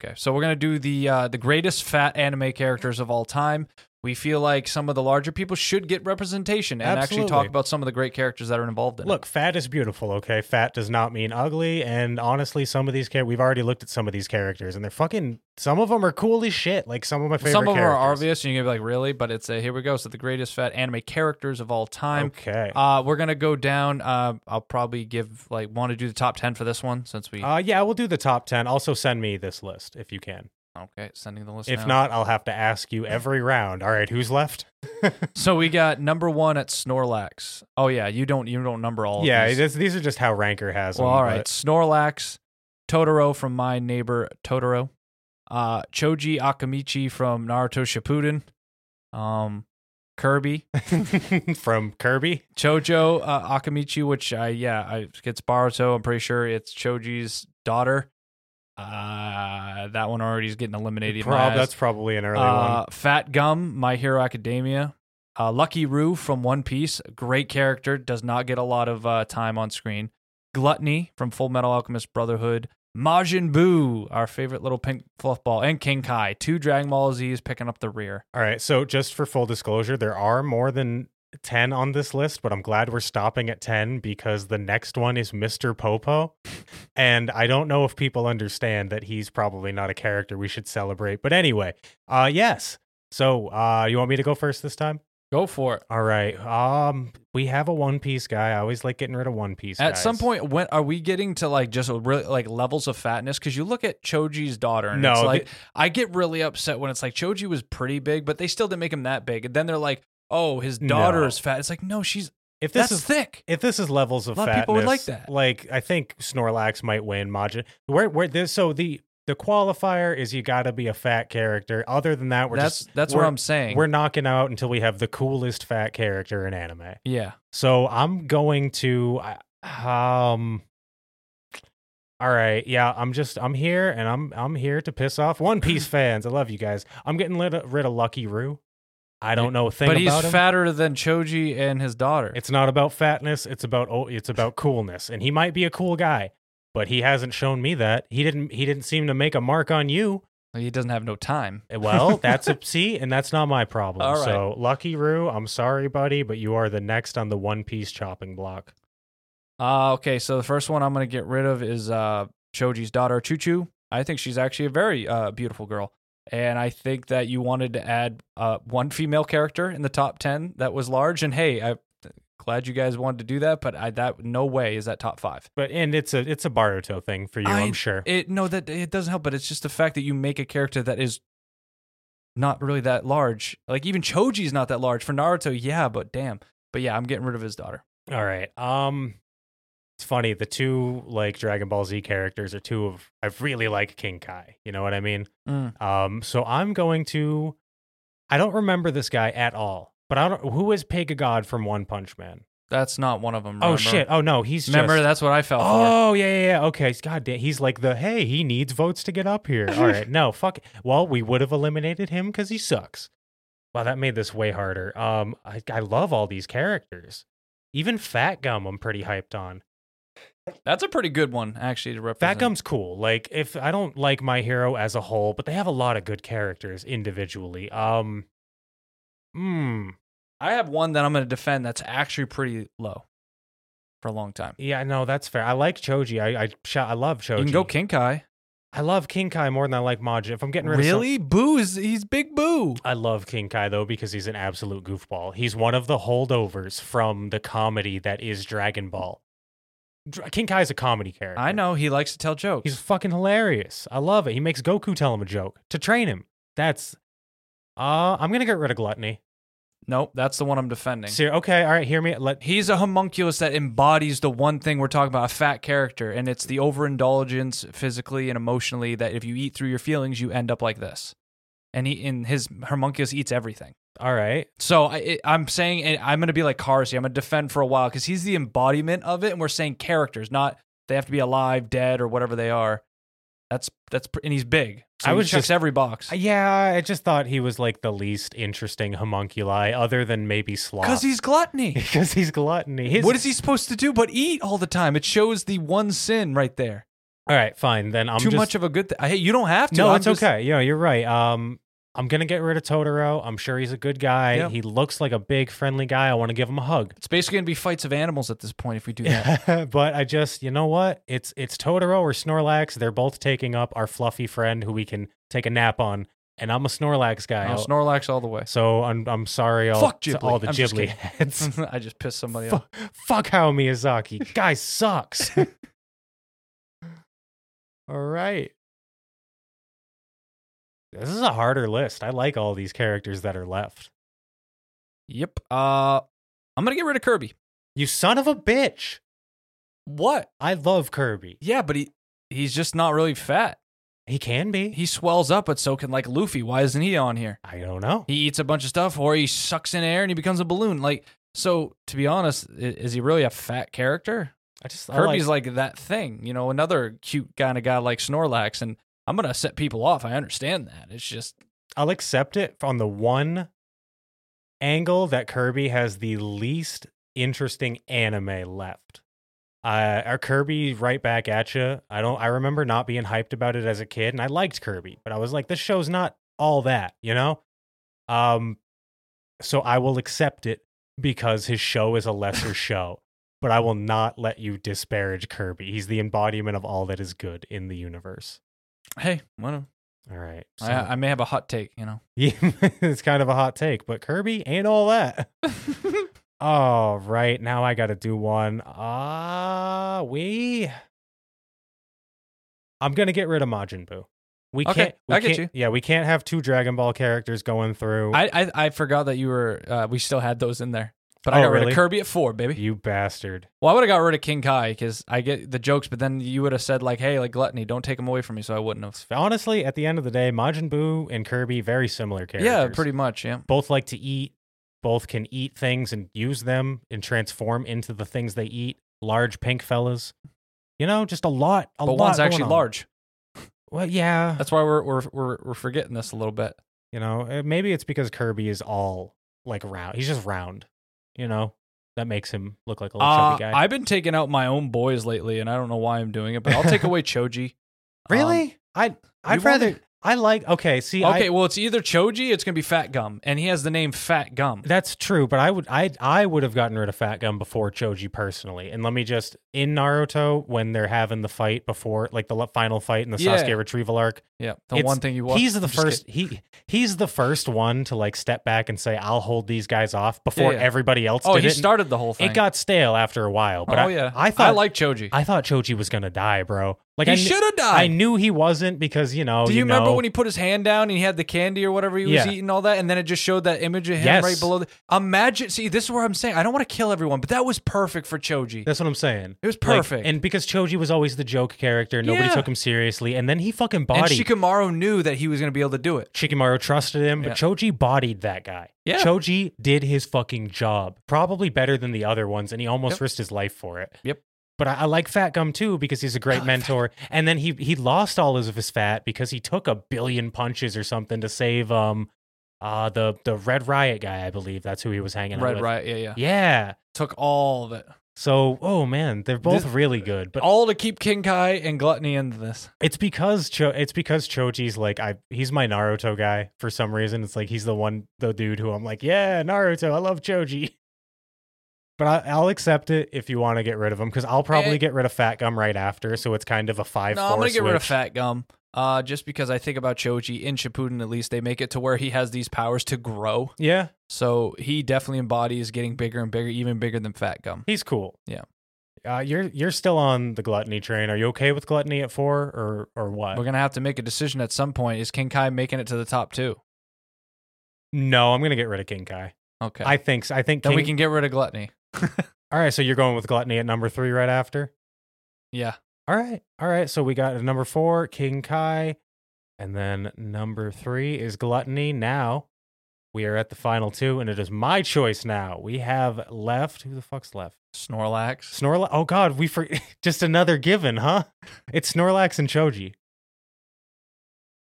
Okay, so we're gonna do the uh, the greatest fat anime characters of all time. We feel like some of the larger people should get representation and actually talk about some of the great characters that are involved in it. Look, fat is beautiful, okay? Fat does not mean ugly. And honestly, some of these characters, we've already looked at some of these characters, and they're fucking, some of them are cool as shit. Like some of my favorite Some of them are obvious, and you're gonna be like, really? But it's a here we go. So the greatest fat anime characters of all time. Okay. Uh, we're gonna go down. Uh, I'll probably give like want to do the top ten for this one since we. Uh, yeah, we'll do the top 10. Also, send me this list if you can. Okay, sending the list. If now. not, I'll have to ask you every round. All right, who's left? so we got number one at Snorlax. Oh yeah, you don't you don't number all. yeah, of these. these are just how Ranker has Well, them. all right. but- Snorlax, Totoro from my neighbor Totoro, uh, Choji Akimichi from Naruto Shippuden, um, Kirby, From Kirby. Chocho uh, Akimichi, which I yeah, I it's Boruto. I'm pretty sure it's Choji's daughter. Uh, that one already is getting eliminated. Prob- that's probably an early Uh, one. Fat Gum, My Hero Academia. Uh, Lucky Roo from One Piece, great character, does not get a lot of uh, time on screen. Gluttony from Full Metal Alchemist Brotherhood. Majin Buu, our favorite little pink fluff ball, and King Kai. Two Dragon Ball Z's picking up the rear. All right. So, just for full disclosure, there are more than 10 on this list, but I'm glad we're stopping at 10 because the next one is Mr. Popo. and I don't know if people understand that he's probably not a character we should celebrate. But anyway, uh yes. So, uh you want me to go first this time? Go for it. All right. Um we have a One Piece guy. I always like getting rid of One Piece At some point, when are we getting to like just really like levels of fatness? Because you look at Choji's daughter, and No, it's th- like I get really upset when it's like Choji was pretty big, but they still didn't make him that big. And then they're like, "Oh, his daughter No. is fat." It's like, no, she's if this that's is thick. if this is levels of A lot of fatness, people would like that. Like I think Snorlax might win. Majin, where where this so the the qualifier is you got to be a fat character. Other than that, we're that's just that's we're, what I'm saying. We're knocking out until we have the coolest fat character in anime. yeah. So I'm going to um. All right, yeah, I'm just I'm here and I'm I'm here to piss off One Piece fans. I love you guys. I'm getting rid of, rid of Lucky Roo. I don't know a thing but he's about him. fatter than Choji and his daughter. It's not about fatness. It's about oh, it's about coolness. And he might be a cool guy, but he hasn't shown me that. He didn't. He didn't seem to make a mark on you. he doesn't have no time. Well, that's a see, and that's not my problem. All right. So, Lucky Roo, I'm sorry, buddy, but you are the next on the One Piece chopping block. Uh, okay, so the first one I'm gonna get rid of is uh Choji's daughter, Chocho. I think she's actually a very uh beautiful girl, and I think that you wanted to add uh one female character in the top ten that was large. And hey, I'm glad you guys wanted to do that, but I that no way is that top five. But and it's a it's a Boruto thing for you, I- I'm sure. It no that it doesn't help, but it's just the fact that you make a character that is not really that large. Like even Choji's not that large for Naruto. Yeah, but damn. But yeah, I'm getting rid of his daughter. All right. Um it's funny, the two like Dragon Ball Z characters are two of I really like King Kai. You know what I mean? Mm. Um, so I'm going to. I don't remember this guy at all, but I don't. Who is Pig God from One Punch Man? That's not one of them. Oh shit! Oh no, he's Remember, just. that's what I for. Oh yeah, yeah, yeah. Okay, God damn, he's like the hey, he needs votes to get up here. All right, no, fuck. it. Well, we would have eliminated him because he sucks. Wow, that made this way harder. Um, I, I love all these characters. Even Fat Gum, I'm pretty hyped on. That's a pretty good one, actually, to represent. Gum's cool. Like if I don't like My Hero as a whole, but they have a lot of good characters individually. Um, hmm. I have one that I'm going to defend that's actually pretty low for a long time. Yeah, no, that's fair. I like Choji. I I, sh- I love Choji. You can go King Kai. I love King Kai more than I like Majin. If I'm getting rid of some- Really? Boo is he's big boo. I love King Kai though because he's an absolute goofball. He's one of the holdovers from the comedy that is Dragon Ball. King Kai is a comedy character. I know he likes to tell jokes. He's fucking hilarious. I love it. He makes Goku tell him a joke to train him. That's uh I'm gonna get rid of Gluttony. nope, that's the one I'm defending. See, okay, all right, hear me. Let He's a homunculus that embodies the one thing we're talking about, a fat character, and it's the overindulgence physically and emotionally that if you eat through your feelings, you end up like this. And he in his homunculus eats everything. All right. So I, I'm saying and I'm going to be like Kars here. I'm going to defend for a while because he's the embodiment of it, and we're saying characters, not they have to be alive, dead, or whatever they are. That's that's and he's big. So I was checks just- every box Yeah, I just thought he was like the least interesting homunculi other than maybe Sloth. because he's gluttony. because he's gluttony. His- what is he supposed to do but eat all the time? It shows the one sin right there. All right, fine. Then I'm Too just, much of a good thing. Hey, you don't have to. No, I'm it's just- okay. Yeah, you're right. Um, I'm gonna get rid of Totoro. I'm sure he's a good guy. Yep. He looks like a big, friendly guy. I want to give him a hug. It's basically gonna be fights of animals at this point if we do that. but I just, you know what? It's it's Totoro or Snorlax. They're both taking up our fluffy friend who we can take a nap on. And I'm a Snorlax guy. I'll- Snorlax all the way. so I'm I'm sorry. All, Fuck to Ghibli. all the I'm Ghibli heads. I just pissed somebody Fu- off. fuck how Miyazaki. Guy sucks. all right. This is a harder list. I like all these characters that are left. Yep. Uh, I'm gonna get rid of Kirby. You son of a bitch. What? I love Kirby. Yeah, but he he's just not really fat. He can be. He swells up, but so can like Luffy. Why isn't he on here? I don't know. He eats a bunch of stuff, or he sucks in air and he becomes a balloon. Like, so to be honest, is he really a fat character? I just I Kirby's like, like, that thing, you know, another cute kind of guy like Snorlax, and I'm gonna set people off. I understand that. It's just I'll accept it on the one angle that Kirby has the least interesting anime left. Uh, our Kirby right back at you. I don't. I remember not being hyped about it as a kid, and I liked Kirby, but I was like, this show's not all that, you know. Um, so I will accept it because his show is a lesser show, but I will not let you disparage Kirby. He's the embodiment of all that is good in the universe. Hey, well, All right, so I, I may have a hot take, you know. yeah, it's kind of a hot take, but Kirby ain't all that. All right, now I got to do one. Ah, we. I'm gonna get rid of Majin Buu. We Okay, can't. We I get can't, Yeah, we can't have two Dragon Ball characters going through. I, I I forgot that you were. Uh, we still had those in there, but I Oh, got rid really? of Kirby at four, baby. you bastard. Well, I would have got rid of King Kai because I get the jokes, but then you would have said like, "Hey, like gluttony, don't take him away from me," so I wouldn't have. Honestly, at the end of the day, Majin Buu and Kirby very similar characters. Yeah, pretty much. Yeah. Both like to eat. Both can eat things and use them and transform into the things they eat. Large pink fellas. You know, just a lot. A but lot one's going actually on. large. Well, yeah. That's why we're we're we're we're forgetting this a little bit. You know, uh, maybe it's because Kirby is all like round. He's just round. You know, that makes him look like a little Uh, chubby guy. I've been taking out my own boys lately, and I don't know why I'm doing it, but I'll take away Choji. Um, really? I I'd rather. I like. Okay, see. okay, I, well, it's either Choji, it's gonna be Fat Gum, and he has the name Fat Gum. that's true, but I would. I I would have gotten rid of Fat Gum before Choji personally. And let me just in Naruto when they're having the fight before, like the final fight in the Yeah. Sasuke retrieval arc. Yeah, the one thing you watch. He's the I'm first. He he's the first one to like step back and say, "I'll hold these guys off" before yeah. everybody else Oh, did he it. started the whole thing. It got stale after a while, but oh I, yeah, I thought I like Choji. I thought Choji was gonna die, bro. Like he I kn- should have died. I knew he wasn't because you know. Do you, remember know, when he put his hand down and he had the candy or whatever he was Yeah. eating, all that, and then it just showed that image of him Yes. right below? The, imagine, see, this is where I'm saying I don't want to kill everyone, but that was perfect for Choji. That's what I'm saying. It was Like, perfect. and because Choji was always the joke character, nobody Yeah. took him seriously, and then he fucking and bodied. Shikamaru knew that he was going to be able to do it. Shikamaru trusted him, but Yeah. Choji bodied that guy. Yeah. Choji did his fucking job, probably better than the other ones, and he almost Yep. risked his life for it. Yep. But I, I like Fat Gum too because he's a great mentor. And then he he lost all of his fat because he took a billion punches or something to save um uh the the Red Riot guy. I believe that's who he was hanging out Red with. right, yeah, yeah. Yeah. Took all of it, So, oh man, they're both This- really good, but all to keep King Kai and Gluttony into this. it's because Cho- it's because Choji's like I he's my Naruto guy for some reason. It's like he's the one the dude who I'm like, yeah, Naruto, I love Choji. But I, I'll accept it if you want to get rid of him because I'll probably Eh. get rid of Fat Gum right after. So it's kind of a five. No, I'm gonna get rid of. Fat Gum. Uh, just because I think about Choji in Shippuden, at least they make it to where he has these powers to grow. Yeah, So he definitely embodies getting bigger and bigger, even bigger than Fat Gum. he's cool. Yeah. Uh, you're you're still on the gluttony train. Are you okay with gluttony at four or or what? We're gonna have to make a decision at some point. Is King Kai making it to the top two? no, I'm gonna get rid of King Kai. Okay. I think so. I think then King, we can get rid of Gluttony. All right, so you're going with gluttony at number three right after. Yeah. All right, all right. So we got number four, King Kai, and then number three is gluttony. Now we are at the final two, and it is my choice. Now we have left. Who the fuck's left? Snorlax. Snorlax. Oh God, we for just another given, huh? It's Snorlax and Choji.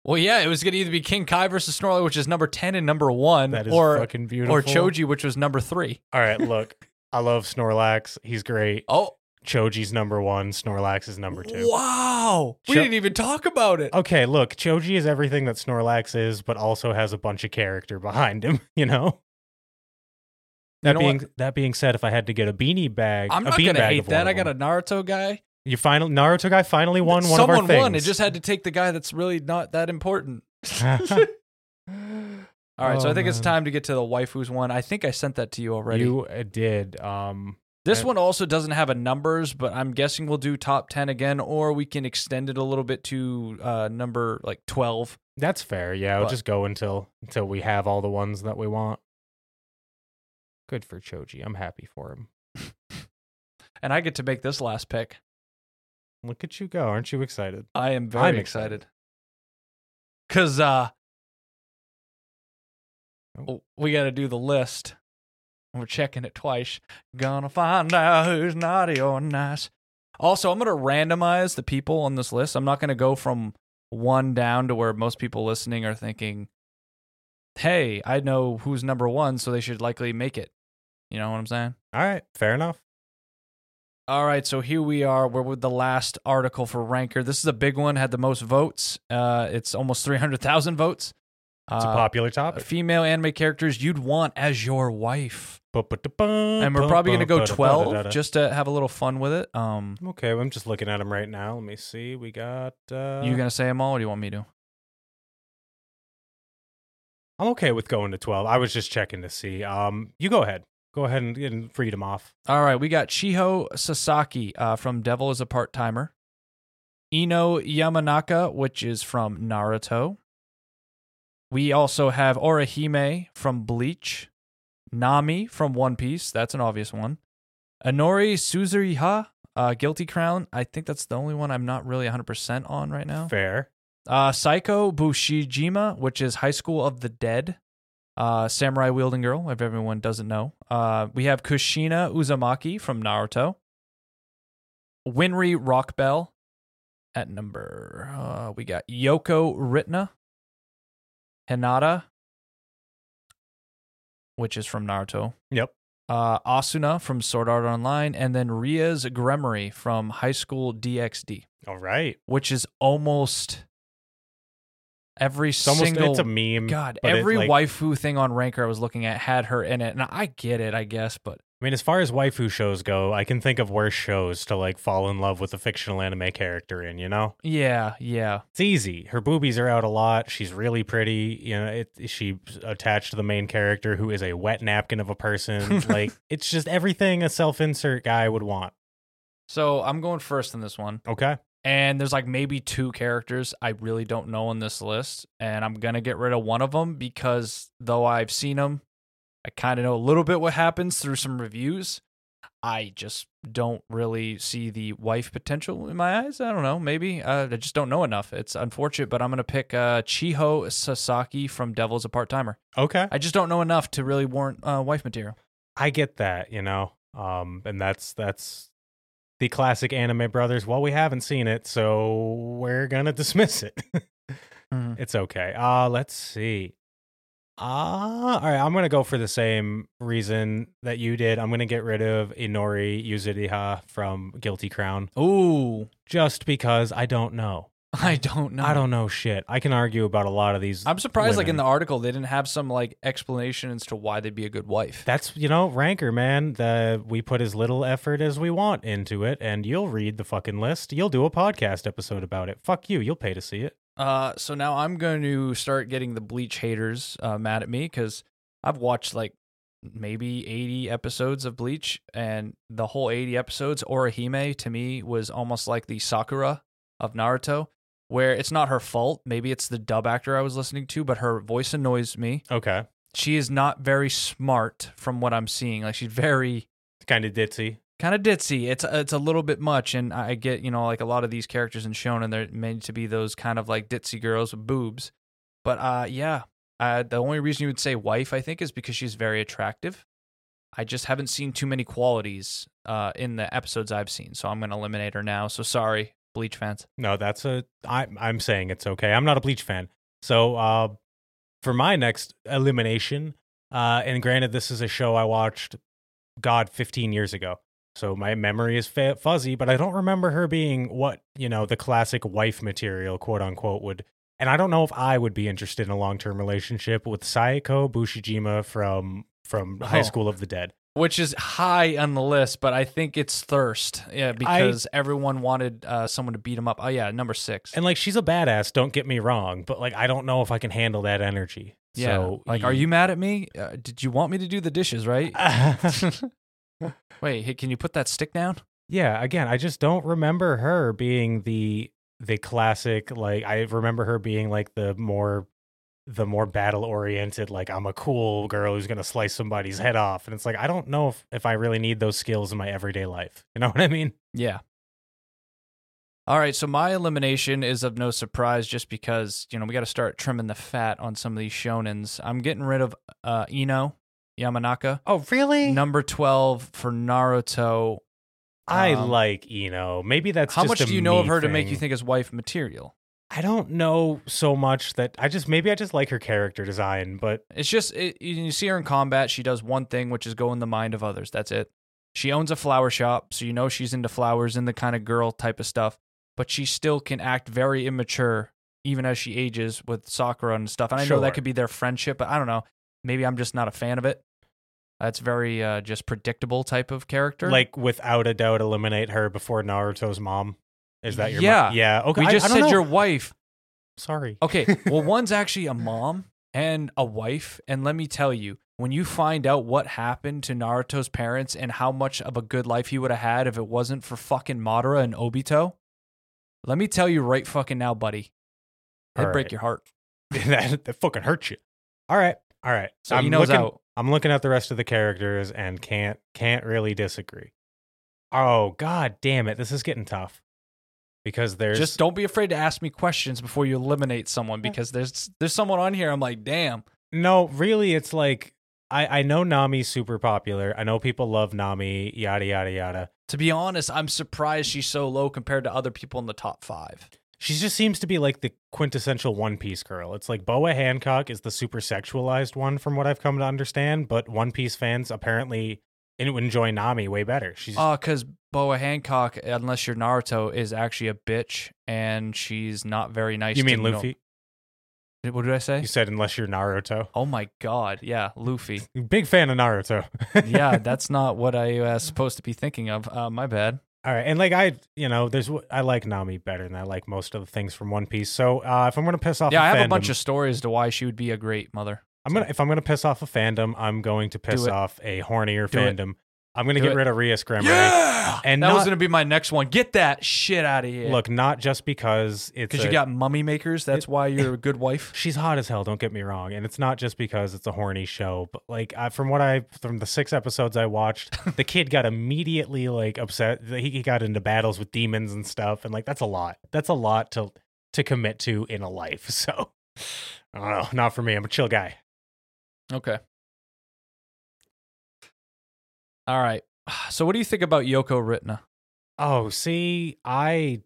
Well, yeah, it was gonna either be King Kai versus Snorlax, which is number ten and number one, That is or fucking beautiful. or Choji, which was number three. All right, look, I love Snorlax. He's great. Oh, Choji's number one. Snorlax is number two. wow! We Cho- didn't even talk about it. Okay, look, Choji is everything that Snorlax is, but also has a bunch of character behind him. You know. That know being that being said, if I had to get a beanie bag, I'm not gonna hate that. I got a Naruto guy. You final Naruto guy finally won one Someone of our things. won. It just had to take the guy that's really not that important. All right, so Oh, I think it's time to get to the waifus one. I think I sent that to you already. You uh, did. Um, This one also doesn't have a numbers, but I'm guessing we'll do top 10 again, or we can extend it a little bit to uh, number like 12. that's fair. Yeah, we'll just go until until we have all the ones that we want. Good for Choji. I'm happy for him. And I get to make this last pick. Look at you go. Aren't you excited? I am very I'm excited. excited. Because uh. We got to do the list. We're checking it twice. Gonna find out who's naughty or nice. Also, I'm going to randomize the people on this list. I'm not going to go from one down to where most people listening are thinking, hey, I know who's number one, so they should likely make it. You know what I'm saying? All right, fair enough. All right, so here we are. We're with the last article for Ranker. This is a big one, had the most votes. Uh, it's almost 300,000 votes. It's a Uh, popular topic. female anime characters you'd want as your wife. And And we're probably going to go 12 just to have a little fun with it. Um, Okay, well, I'm just looking at them right now. Let me see. We got. Uh, you going to say them all or do you want me to? I'm okay with going to 12. I was just checking to see. Um, you go ahead. Go ahead and, and read them off. All right, we got Chiho Sasaki uh, from Devil is a Part Timer. Ino Yamanaka, which is from Naruto. We also have Orihime from Bleach. Nami from One Piece. That's an obvious one. Inori Yuzuriha, uh, Guilty Crown. I think that's the only one I'm not really 100% on right now. Fair. Uh, Saeko Busujima, which is High School of the Dead. Uh, Samurai Wielding Girl, if everyone doesn't know. Uh, we have Kushina Uzumaki from Naruto. Winry Rockbell at number. Uh, we got Yoko Littner. Hinata, which is from Naruto. Yep. Uh, Asuna from Sword Art Online. And then Rias Gremory from High School DxD All right. which is almost every It's almost single it's a meme. God, but it, every like- waifu thing on Ranker I was looking at had her in it, and I get it, I guess, but I mean, as far as waifu shows go, I can think of worse shows to like fall in love with a fictional anime character in. You know, yeah, yeah, it's easy. Her boobies are out a lot. She's really pretty. You know, it, she's attached to the main character who is a wet napkin of a person. like it's just everything a self-insert guy would want. So I'm going first in this one, Okay. and there's like maybe two characters I really don't know on this list, and I'm gonna get rid of one of them because though I've seen them, I kind of know a little bit what happens through some reviews. I just don't really see the wife potential in my eyes. I don't know. Maybe uh, I just don't know enough. It's unfortunate, but I'm gonna pick uh, Chiho Sasaki from Devil's a Part Timer. Okay. I just don't know enough to really warrant uh, wife material. I get that, you know. Um, and that's that's the classic anime brothers. Well, we haven't seen it, so we're gonna dismiss it. Mhm. It's okay. Uh let's see. Ah, all right. I'm gonna go for the same reason that you did. I'm gonna get rid of Inori Yuzuriha from Guilty Crown, Ooh, just because I don't know. I don't know. I don't know shit. I can argue about a lot of these. I'm surprised, like in the article, they didn't have some like explanation as to why they'd be a good wife. That's you know, ranker man. The we put as little effort as we want into it, and you'll read the fucking list. You'll do a podcast episode about it. Fuck you. You'll pay to see it. Uh, so now I'm going to start getting the Bleach haters uh, mad at me because I've watched like maybe 80 episodes of Bleach, and the whole 80 episodes, Orihime to me was almost like the Sakura of Naruto, where it's not her fault. Maybe it's the dub actor I was listening to, but her voice annoys me. Okay. She is not very smart from what I'm seeing. Like she's very Kind of ditzy. Kind of ditzy. It's it's a little bit much, and I get you know like a lot of these characters in Shonen, they're made to be those kind of like ditzy girls with boobs. But uh, yeah, uh, the only reason you would say wife, I think, is because she's very attractive. I just haven't seen too many qualities uh, in the episodes I've seen, so I'm gonna eliminate her now. So sorry, Bleach fans. No, that's a. I, I'm saying it's okay. I'm not a Bleach fan. So, uh, for my next elimination, uh, and granted, this is a show I watched, God, 15 years ago. So my memory is fa- fuzzy, but I don't remember her being what you know the classic wife material, quote unquote, would. And I don't know if I would be interested in a long term relationship with Saeko Busujima from from High Oh. School of the Dead. Which is high on the list, but I think it's thirst. Yeah, because everyone wanted uh, someone to beat him up. Oh yeah, number six. And like she's a badass, don't get me wrong, but like I don't know if I can handle that energy. yeah, So like, are you mad at me? Uh, did you want me to do the dishes, right? Wait, hey, can you put that stick down? yeah, again, I just don't remember her being the the classic like I remember her being like the more the more battle oriented like I'm a cool girl who's going to slice somebody's head off and it's like I don't know if if I really need those skills in my everyday life. You know what I mean? Yeah. All right, so my elimination is of no surprise just because, you know, we got to start trimming the fat on some of these shonens. I'm getting rid of uh Ino Yamanaka. Oh, really? Number 12 for Naruto. I um, like Ino. Maybe that's How much do you know of her to make you think is wife material? I don't know so much that I just maybe I just like her character design, but It's just it, you you see her in combat. She does one thing, which is go in the mind of others. That's it. She owns a flower shop, so you know she's into flowers and the kind of girl type of stuff. But she still can act very immature, even as she ages with Sakura and stuff. And I know that could be their friendship, but I don't know. Maybe I'm just not a fan of it. That's very uh, just predictable type of character. like without a doubt eliminate her before Naruto's mom. Is that your Yeah. mom? Yeah. Okay. we I- just I said know. your wife. sorry. Okay, well, one's actually a mom and a wife. And let me tell you, when you find out what happened to Naruto's parents and how much of a good life he would have had if it wasn't for fucking Madara and Obito, let me tell you right fucking now, buddy, it'd All break your heart. that, that fucking hurts you. All right. All right. So I'm he knows looking, out. I'm looking at the rest of the characters and can't can't really disagree. Oh god damn it. This is getting tough. Because there's Just don't be afraid to ask me questions before you eliminate someone because there's there's someone on here. I'm like, damn. No, really, it's like I I know Nami's super popular. I know people love Nami. Yada yada yada. To be honest, I'm surprised she's so low compared to other people in the top five. She just seems to be like the quintessential One Piece girl. It's like Boa Hancock is the super sexualized one, from what I've come to understand. But One Piece fans apparently enjoy Nami way better. She's Uh, because Boa Hancock, unless you're Naruto, is actually a bitch and she's not very nice. you mean no- Luffy? What did I say? You said unless you're Naruto. Oh my god, yeah, Luffy. Big fan of Naruto. yeah, that's not what I was supposed to be thinking of. Uh, my bad. All right, and like I, you know, there's I like Nami better than I like most of the things from One Piece. So uh, if I'm gonna piss off, Yeah, I have a bunch of stories to why she would be a great mother. I'm gonna if I'm gonna piss off a fandom, I'm going to piss off a hornier Do it. Fandom. I'm gonna Do get it. rid of Rias Gremory. Yeah, And that was gonna be my next one. Get that shit out of here. Look, not just because it's because you got mummy makers. That's why you're a good wife. she's hot as hell. Don't get me wrong, and it's not just because it's a horny show, but like I, from what I from the six episodes I watched, the kid got immediately like upset. He, he got into battles with demons and stuff, and like that's a lot. That's a lot to to commit to in a life. So I don't know, not for me. I'm a chill guy. Okay. All right. So, what do you think about Yoko Littner? Oh, see, I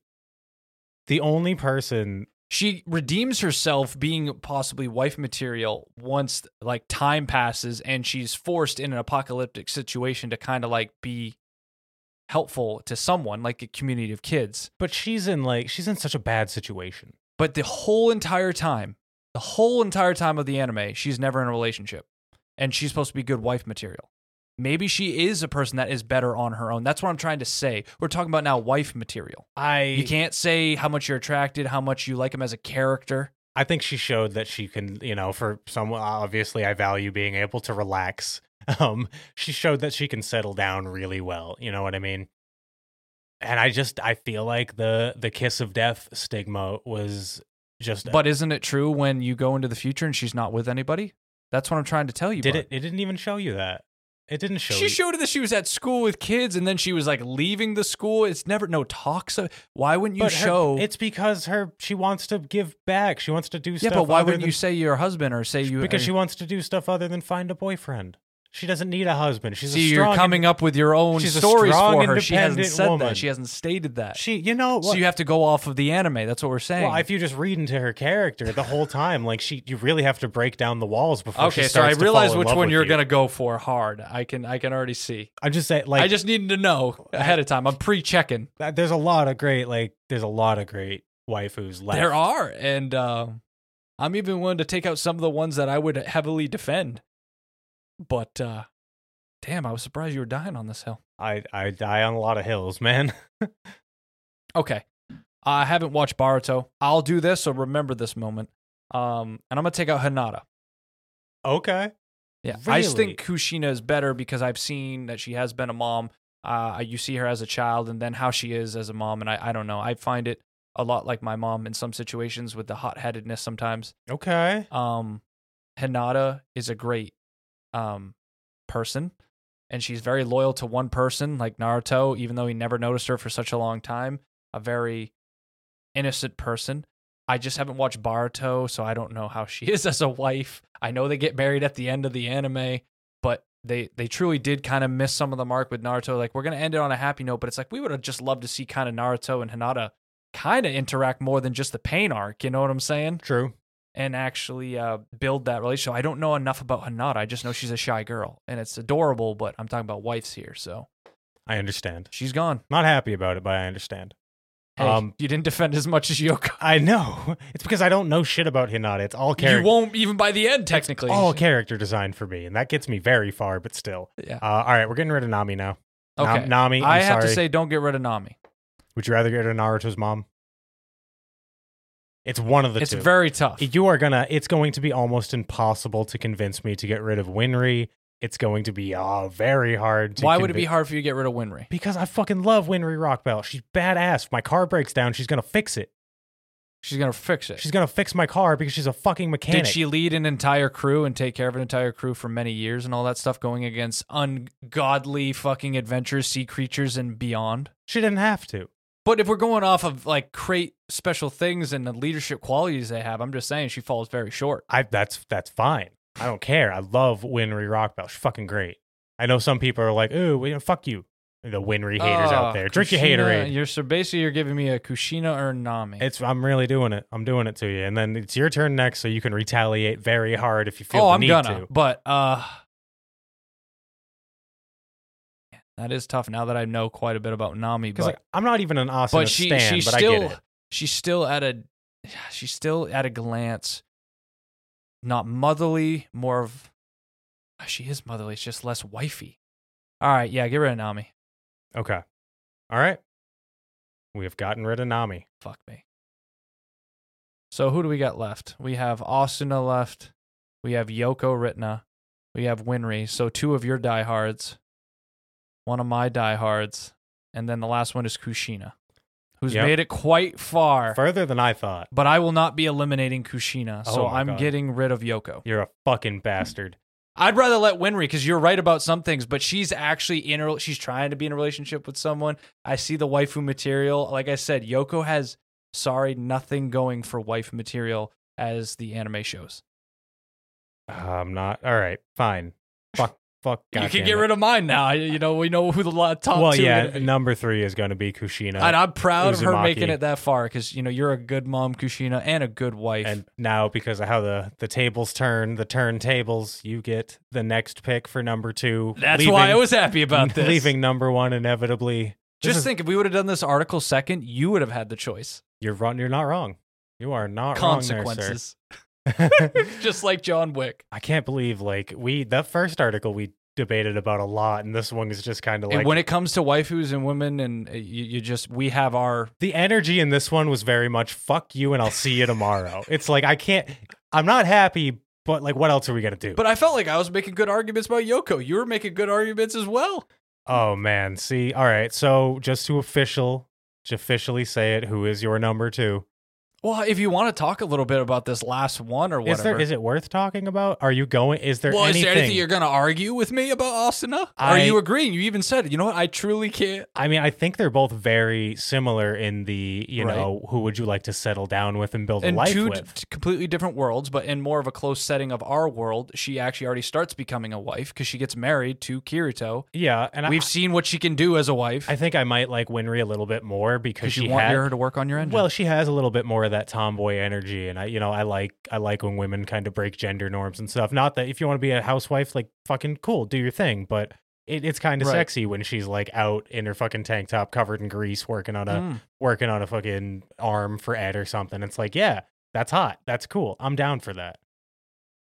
the only person she redeems herself being possibly wife material once like time passes and she's forced in an apocalyptic situation to kind of like be helpful to someone like a community of kids but she's in like she's in such a bad situation. but the whole entire time the whole entire time of the anime she's never in a relationship and she's supposed to be good wife material maybe she is a person that is better on her own. That's what I'm trying to say. We're talking about now wife material. I You can't say how much you're attracted, how much you like him as a character. I think she showed that she can, you know, for some obviously I value being able to relax. Um, she showed that she can settle down really well. You know what I mean? And I just I feel like the the kiss of death stigma was just But isn't it true when you go into the future and she's not with anybody? That's what I'm trying to tell you. did it? It didn't even show you that. It didn't show. She you. showed that she was at school with kids, and then she was like leaving the school. It's never no talks. Of, why wouldn't you her- show? it's because her she wants to give back. She wants to do stuff. yeah, stuff. but why wouldn't than- you say your husband or say you? Because she wants to do stuff other than find a boyfriend. She doesn't need a husband. She's see a you're coming up with your own she's a stories strong, for her. She hasn't independent said woman. that. She hasn't stated that. She, you know, so you have to go off of the anime. That's what we're saying. Well, if you just read into her character the whole time, like she, you really have to break down the walls before. okay, she so I starts to realize fall in which love one with you're you. gonna go for hard. I can I can already see. I'm just saying, like, I just needed to know ahead of time. I'm pre-checking. that- there's a lot of great, like, there's a lot of great waifus left. There are, and uh, I'm even willing to take out some of the ones that I would heavily defend. But uh, damn, I was surprised you were dying on this hill. I, I die on a lot of hills, man. Okay, I haven't watched Boruto. I'll do this, so remember this moment. Um, and I'm gonna take out Hinata. okay. Yeah, I just think Kushina is better because I've seen that she has been a mom. Uh, you see her as a child, and then how she is as a mom, and I, I don't know. I find it a lot like my mom in some situations with the hot headedness sometimes. Okay. um Hinata is a great um person and she's very loyal to one person like Naruto even though he never noticed her for such a long time a very innocent person. I just haven't watched Boruto so I don't know how she is as a wife. I know they get married at the end of the anime but they they truly did kind of miss some of the mark with Naruto. Like we're to end it on a happy note but it's like we would have just loved to see kind of Naruto and Hinata kind of interact more than just the pain arc you know what I'm saying? True. And actually uh, build that relationship. I don't know enough about Hinata. I just know she's a shy girl, and it's adorable. But I'm talking about wives here, so I understand. she's gone. Not happy about it, but I understand. Hey, Um, you didn't defend as much as Yoko. I know. It's because I don't know shit about Hinata. It's all character. You won't even by the end, technically. all character design for me, and that gets me very far. But still, yeah. uh, all right, we're getting rid of Nami now. Okay. Nami. I'm I have sorry. to say, don't get rid of Nami. would you rather get rid of Naruto's mom? It's one of the it's two. very tough. you are gonna. It's going to be almost impossible to convince me to get rid of Winry. It's going to be uh, very hard. To Why would it be convi- hard for you to get rid of Winry? Because I fucking love Winry Rockbell. She's badass. If my car breaks down, she's gonna fix it. She's gonna fix it. She's gonna fix my car because she's a fucking mechanic. Did she lead an entire crew and take care of an entire crew for many years and all that stuff, going against ungodly fucking adventures, sea creatures, and beyond? She didn't have to. But if we're going off of like crate special things and the leadership qualities they have, I'm just saying she falls very short. I that's that's fine. I don't care. I love Winry Rockbell. She's fucking great. I know some people are like, "Ooh, well, fuck you." The Winry haters out Oh, there. Drink your Kushina, haterade. You're so basically you're giving me a Kushina or Nami. It's I'm really doing it. I'm doing it to you. And then it's your turn next so you can retaliate very hard if you feel oh, the I'm need gonna. to. But uh, that is tough now that I know quite a bit about Nami. Because But like, I'm not even an Asuna but she stan, she's but still I get it. she's still at a she's still at a glance not motherly, more of uh, she is motherly. It's just less wifey. All right, yeah, get rid of Nami. Okay. All right. We have gotten rid of Nami. Fuck me. So who do we got left? We have Asuna left. We have Yoko Littner. We have Winry. So two of your diehards. One of my diehards. And then the last one is Kushina, who's Yep. made it quite far. Further than I thought. But I will not be eliminating Kushina. Oh so Oh my I'm God. getting rid of Yoko. You're a fucking bastard. I'd rather let Winry because you're right about some things, but she's actually in a she's trying to be in a relationship with someone. I see the waifu material. Like I said, Yoko has sorry nothing going for wife material as the anime shows. I'm not. All right. Fine. Fuck. Fuck. you can get rid of mine now. You know we know who the top Well, two. yeah. be. Number three is going to be Kushina. and I'm proud of her making it that far because you know you're a good mom, Kushina, and a good wife. And now, because of how the, the tables turn, the turntables, you get the next pick for number two. That's leaving- why I was happy about this. Leaving number one inevitably. Just is- think, if we would have done this article second, you would have had the choice. You're wrong. You're not wrong. You are not wrong there, Consequences, sir. just like John Wick. I can't believe like we the first article we debated about a lot, and this one is just kind of And like when it comes to waifus and women, and uh, you, you just we have our the energy in this one was very much "fuck you" and I'll see you tomorrow. it's like I can't. I'm not happy, but like, what else are we gonna do? But I felt like I was making good arguments about Yoko. You were making good arguments as well. oh man, see, all right. So just to official, to officially say it, who is your number two? Well, if you want to talk a little bit about this last one or whatever. Is there? Is it worth talking about? Are you going? Is there well, anything? is there anything you're going to argue with me about Asuna? I- Are you agreeing? You even said, you know what? I truly can't. I mean, I think they're both very similar in the, you Right. know, who would you like to settle down with and build a life two with? completely different worlds, but in more of a close setting of our world, she actually already starts becoming a wife because she gets married to Kirito. yeah, and We've I, seen what she can do as a wife. I think I might like Winry a little bit more because she you want had, her to work on your engine. Well, she has a little bit more of that tomboy energy, and I, you know, I like I like when women kind of break gender norms and stuff. Not that if you want to be a housewife, like fucking cool, do your thing, but it, it's kind of Right. sexy when she's like out in her fucking tank top, covered in grease, working on a Mm. working on a fucking arm for Ed or something. It's like, yeah, that's hot, that's cool, I'm down for that.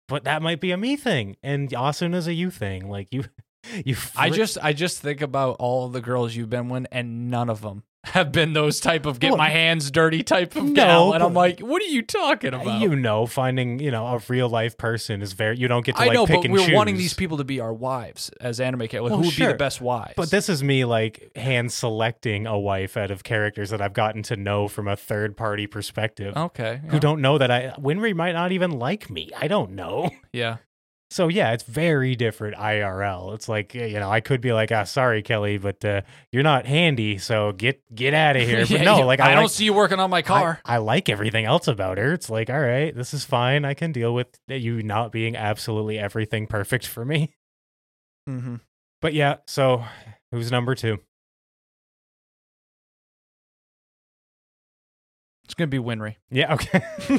But that might be a me thing, and Asuna's a you thing. Like you, you. I just I just think about all the girls you've been with, and none of them have been those type of get Well, my hands dirty type of no, gal. And I'm like, what are you talking about? You know, finding you know a real life person is very. You don't get to I like know, pick but and we're choose. wanting these people to be our wives as anime characters. Well, Who would be the best wives? But this is me like hand selecting a wife out of characters that I've gotten to know from a third party perspective. okay, Who don't know that I Winry might not even like me. I don't know. yeah. So yeah, it's very different IRL. It's like you know, I could be like, ah, sorry, Kelly, but uh, you're not handy, so get get out of here. But Yeah, no, like I, I, don't like, see you working on my I, car. I like everything else about her. It's like, all right, this is fine. I can deal with you not being absolutely everything perfect for me. mm-hmm. But yeah, so who's number two? It's gonna be Winry. Yeah, okay.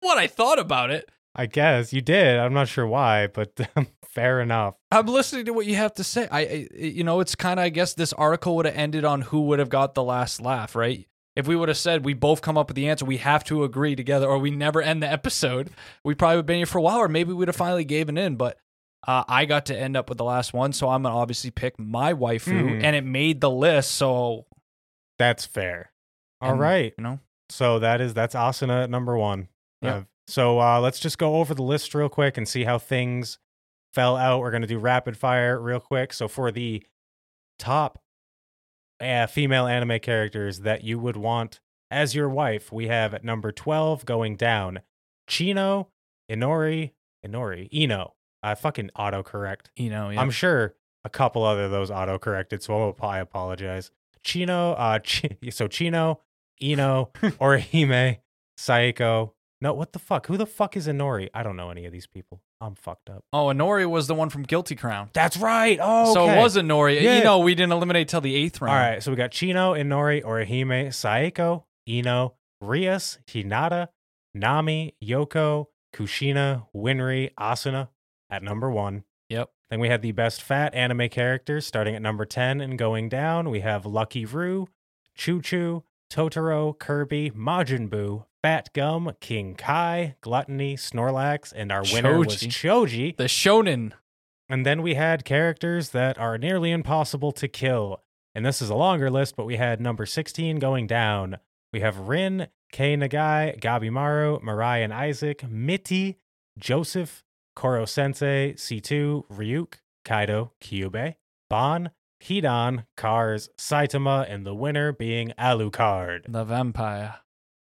what I thought about it. I guess you did. I'm not sure why, but um, fair enough. I'm listening to what you have to say. I, I you know, it's kind of I guess this article would have ended on who would have got the last laugh, right? If we would have said we both come up with the answer, we have to agree together, or we never end the episode, we probably would have been here for a while, or maybe we'd have finally given in. But uh, I got to end up with the last one, so I'm gonna obviously pick my waifu, Mhm. and it made the list. So That's fair. All and, right. you know, So that is that's Asuna at number one. Yep. So uh, let's just go over the list real quick and see how things fell out. We're gonna do rapid fire real quick. So for the top uh, female anime characters that you would want as your wife, we have at number twelve going down Chino, Inori, Inori, Ino. I fucking autocorrect. know, yeah. I'm sure a couple other of those auto corrected, so I apologize. Chino, uh, Chi- so Chino, Ino, Orihime, Saeko. No, what the fuck? Who the fuck is Inori? I don't know any of these people. I'm fucked up. oh, Inori was the one from Guilty Crown. That's right. Oh, So it was Inori. Yeah. You know, we didn't eliminate till the eighth round. All right, so we got Chino, Inori, Orihime, Saeko, Ino, Rias, Hinata, Nami, Yoko, Kushina, Winry, Asuna at number one. Yep. Then we had the best fat anime characters starting at number 10 and going down. We have Lucky Roux, Choo Choo, Totoro, Kirby, Majin Buu, Fat Gum, King Kai, Gluttony, Snorlax, and our winner was Choji. The Shonen. And then we had characters that are nearly impossible to kill. And this is a longer list, but we had number 16 going down. We have Rin, Kei Nagai, Gabimaru, Miria and Isaac, Mitty, Joseph, Koro Sensei, C2, Ryuk, Kaido, Kyubey, Ban, Hidan, Kars, Saitama, and the winner being Alucard. The vampire.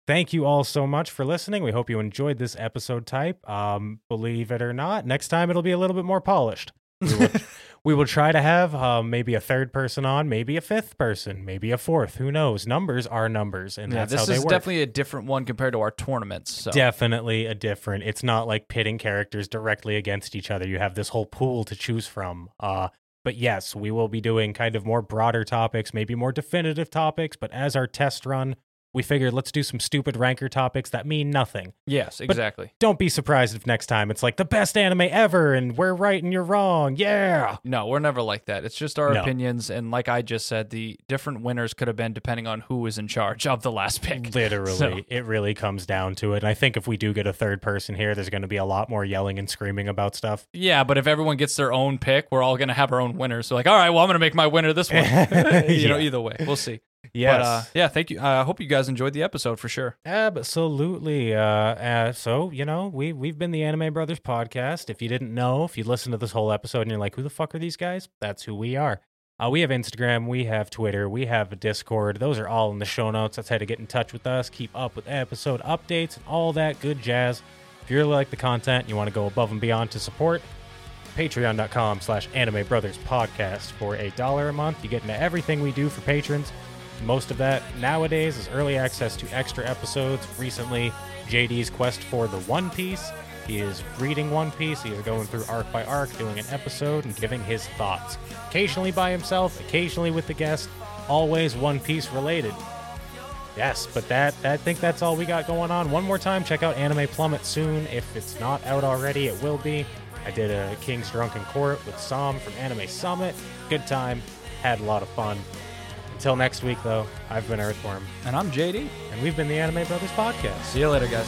Thank you all so much for listening. We hope you enjoyed this episode type. Um, believe it or not, next time it'll be a little bit more polished. We will, we will try to have um, maybe a third person on, maybe a fifth person, maybe a fourth. Who knows? Numbers are numbers, and yeah, that's this how they is work. definitely a different one compared to our tournaments. So Definitely a different. It's not like pitting characters directly against each other. You have this whole pool to choose from. Uh, but yes, we will be doing kind of more broader topics, maybe more definitive topics. But as our test run, we figured let's do some stupid ranker topics that mean nothing. Yes, exactly. Don't be surprised if next time it's like the best anime ever and we're right and you're wrong. Yeah. No, we're never like that. It's just our No. opinions, and like I just said, the different winners could have been depending on who was in charge of the last pick. Literally, So- it really comes down to it. And I think if we do get a third person here, there's going to be a lot more yelling and screaming about stuff. Yeah, but if everyone gets their own pick, we're all gonna have our own winners. So like, all right, well, I'm gonna make my winner this one. you know, either way, we'll see. Yes. But uh, yeah, thank you. I uh, hope you guys enjoyed the episode for sure. Absolutely. Uh, uh, so you know, we we've been the Anime Brothers podcast. If you didn't know, if you listened to this whole episode and you're like, "Who the fuck are these guys?" That's who we are. Uh, we have Instagram, we have Twitter, we have a Discord. Those are all in the show notes. That's how to get in touch with us, keep up with episode updates, and all that good jazz. If you really like the content, and you want to go above and beyond to support. Patreon.com slash Anime Brothers Podcast for a dollar a month. You get into everything we do for patrons. Most of that nowadays is early access to extra episodes. Recently, JD's quest for the One Piece. He is reading One Piece. He is going through arc by arc, doing an episode and giving his thoughts. Occasionally by himself, occasionally with the guest, always One Piece related. Yes, but that I think that's all we got going on. One more time, check out Anime Plummet soon. If it's not out already, it will be. I did a King's Drunken Court with Sam from Anime Summit. Good time. Had a lot of fun. Till next week, though, I've been Earthworm. And I'm JD. And we've been the Anime Brothers Podcast. See you later, guys.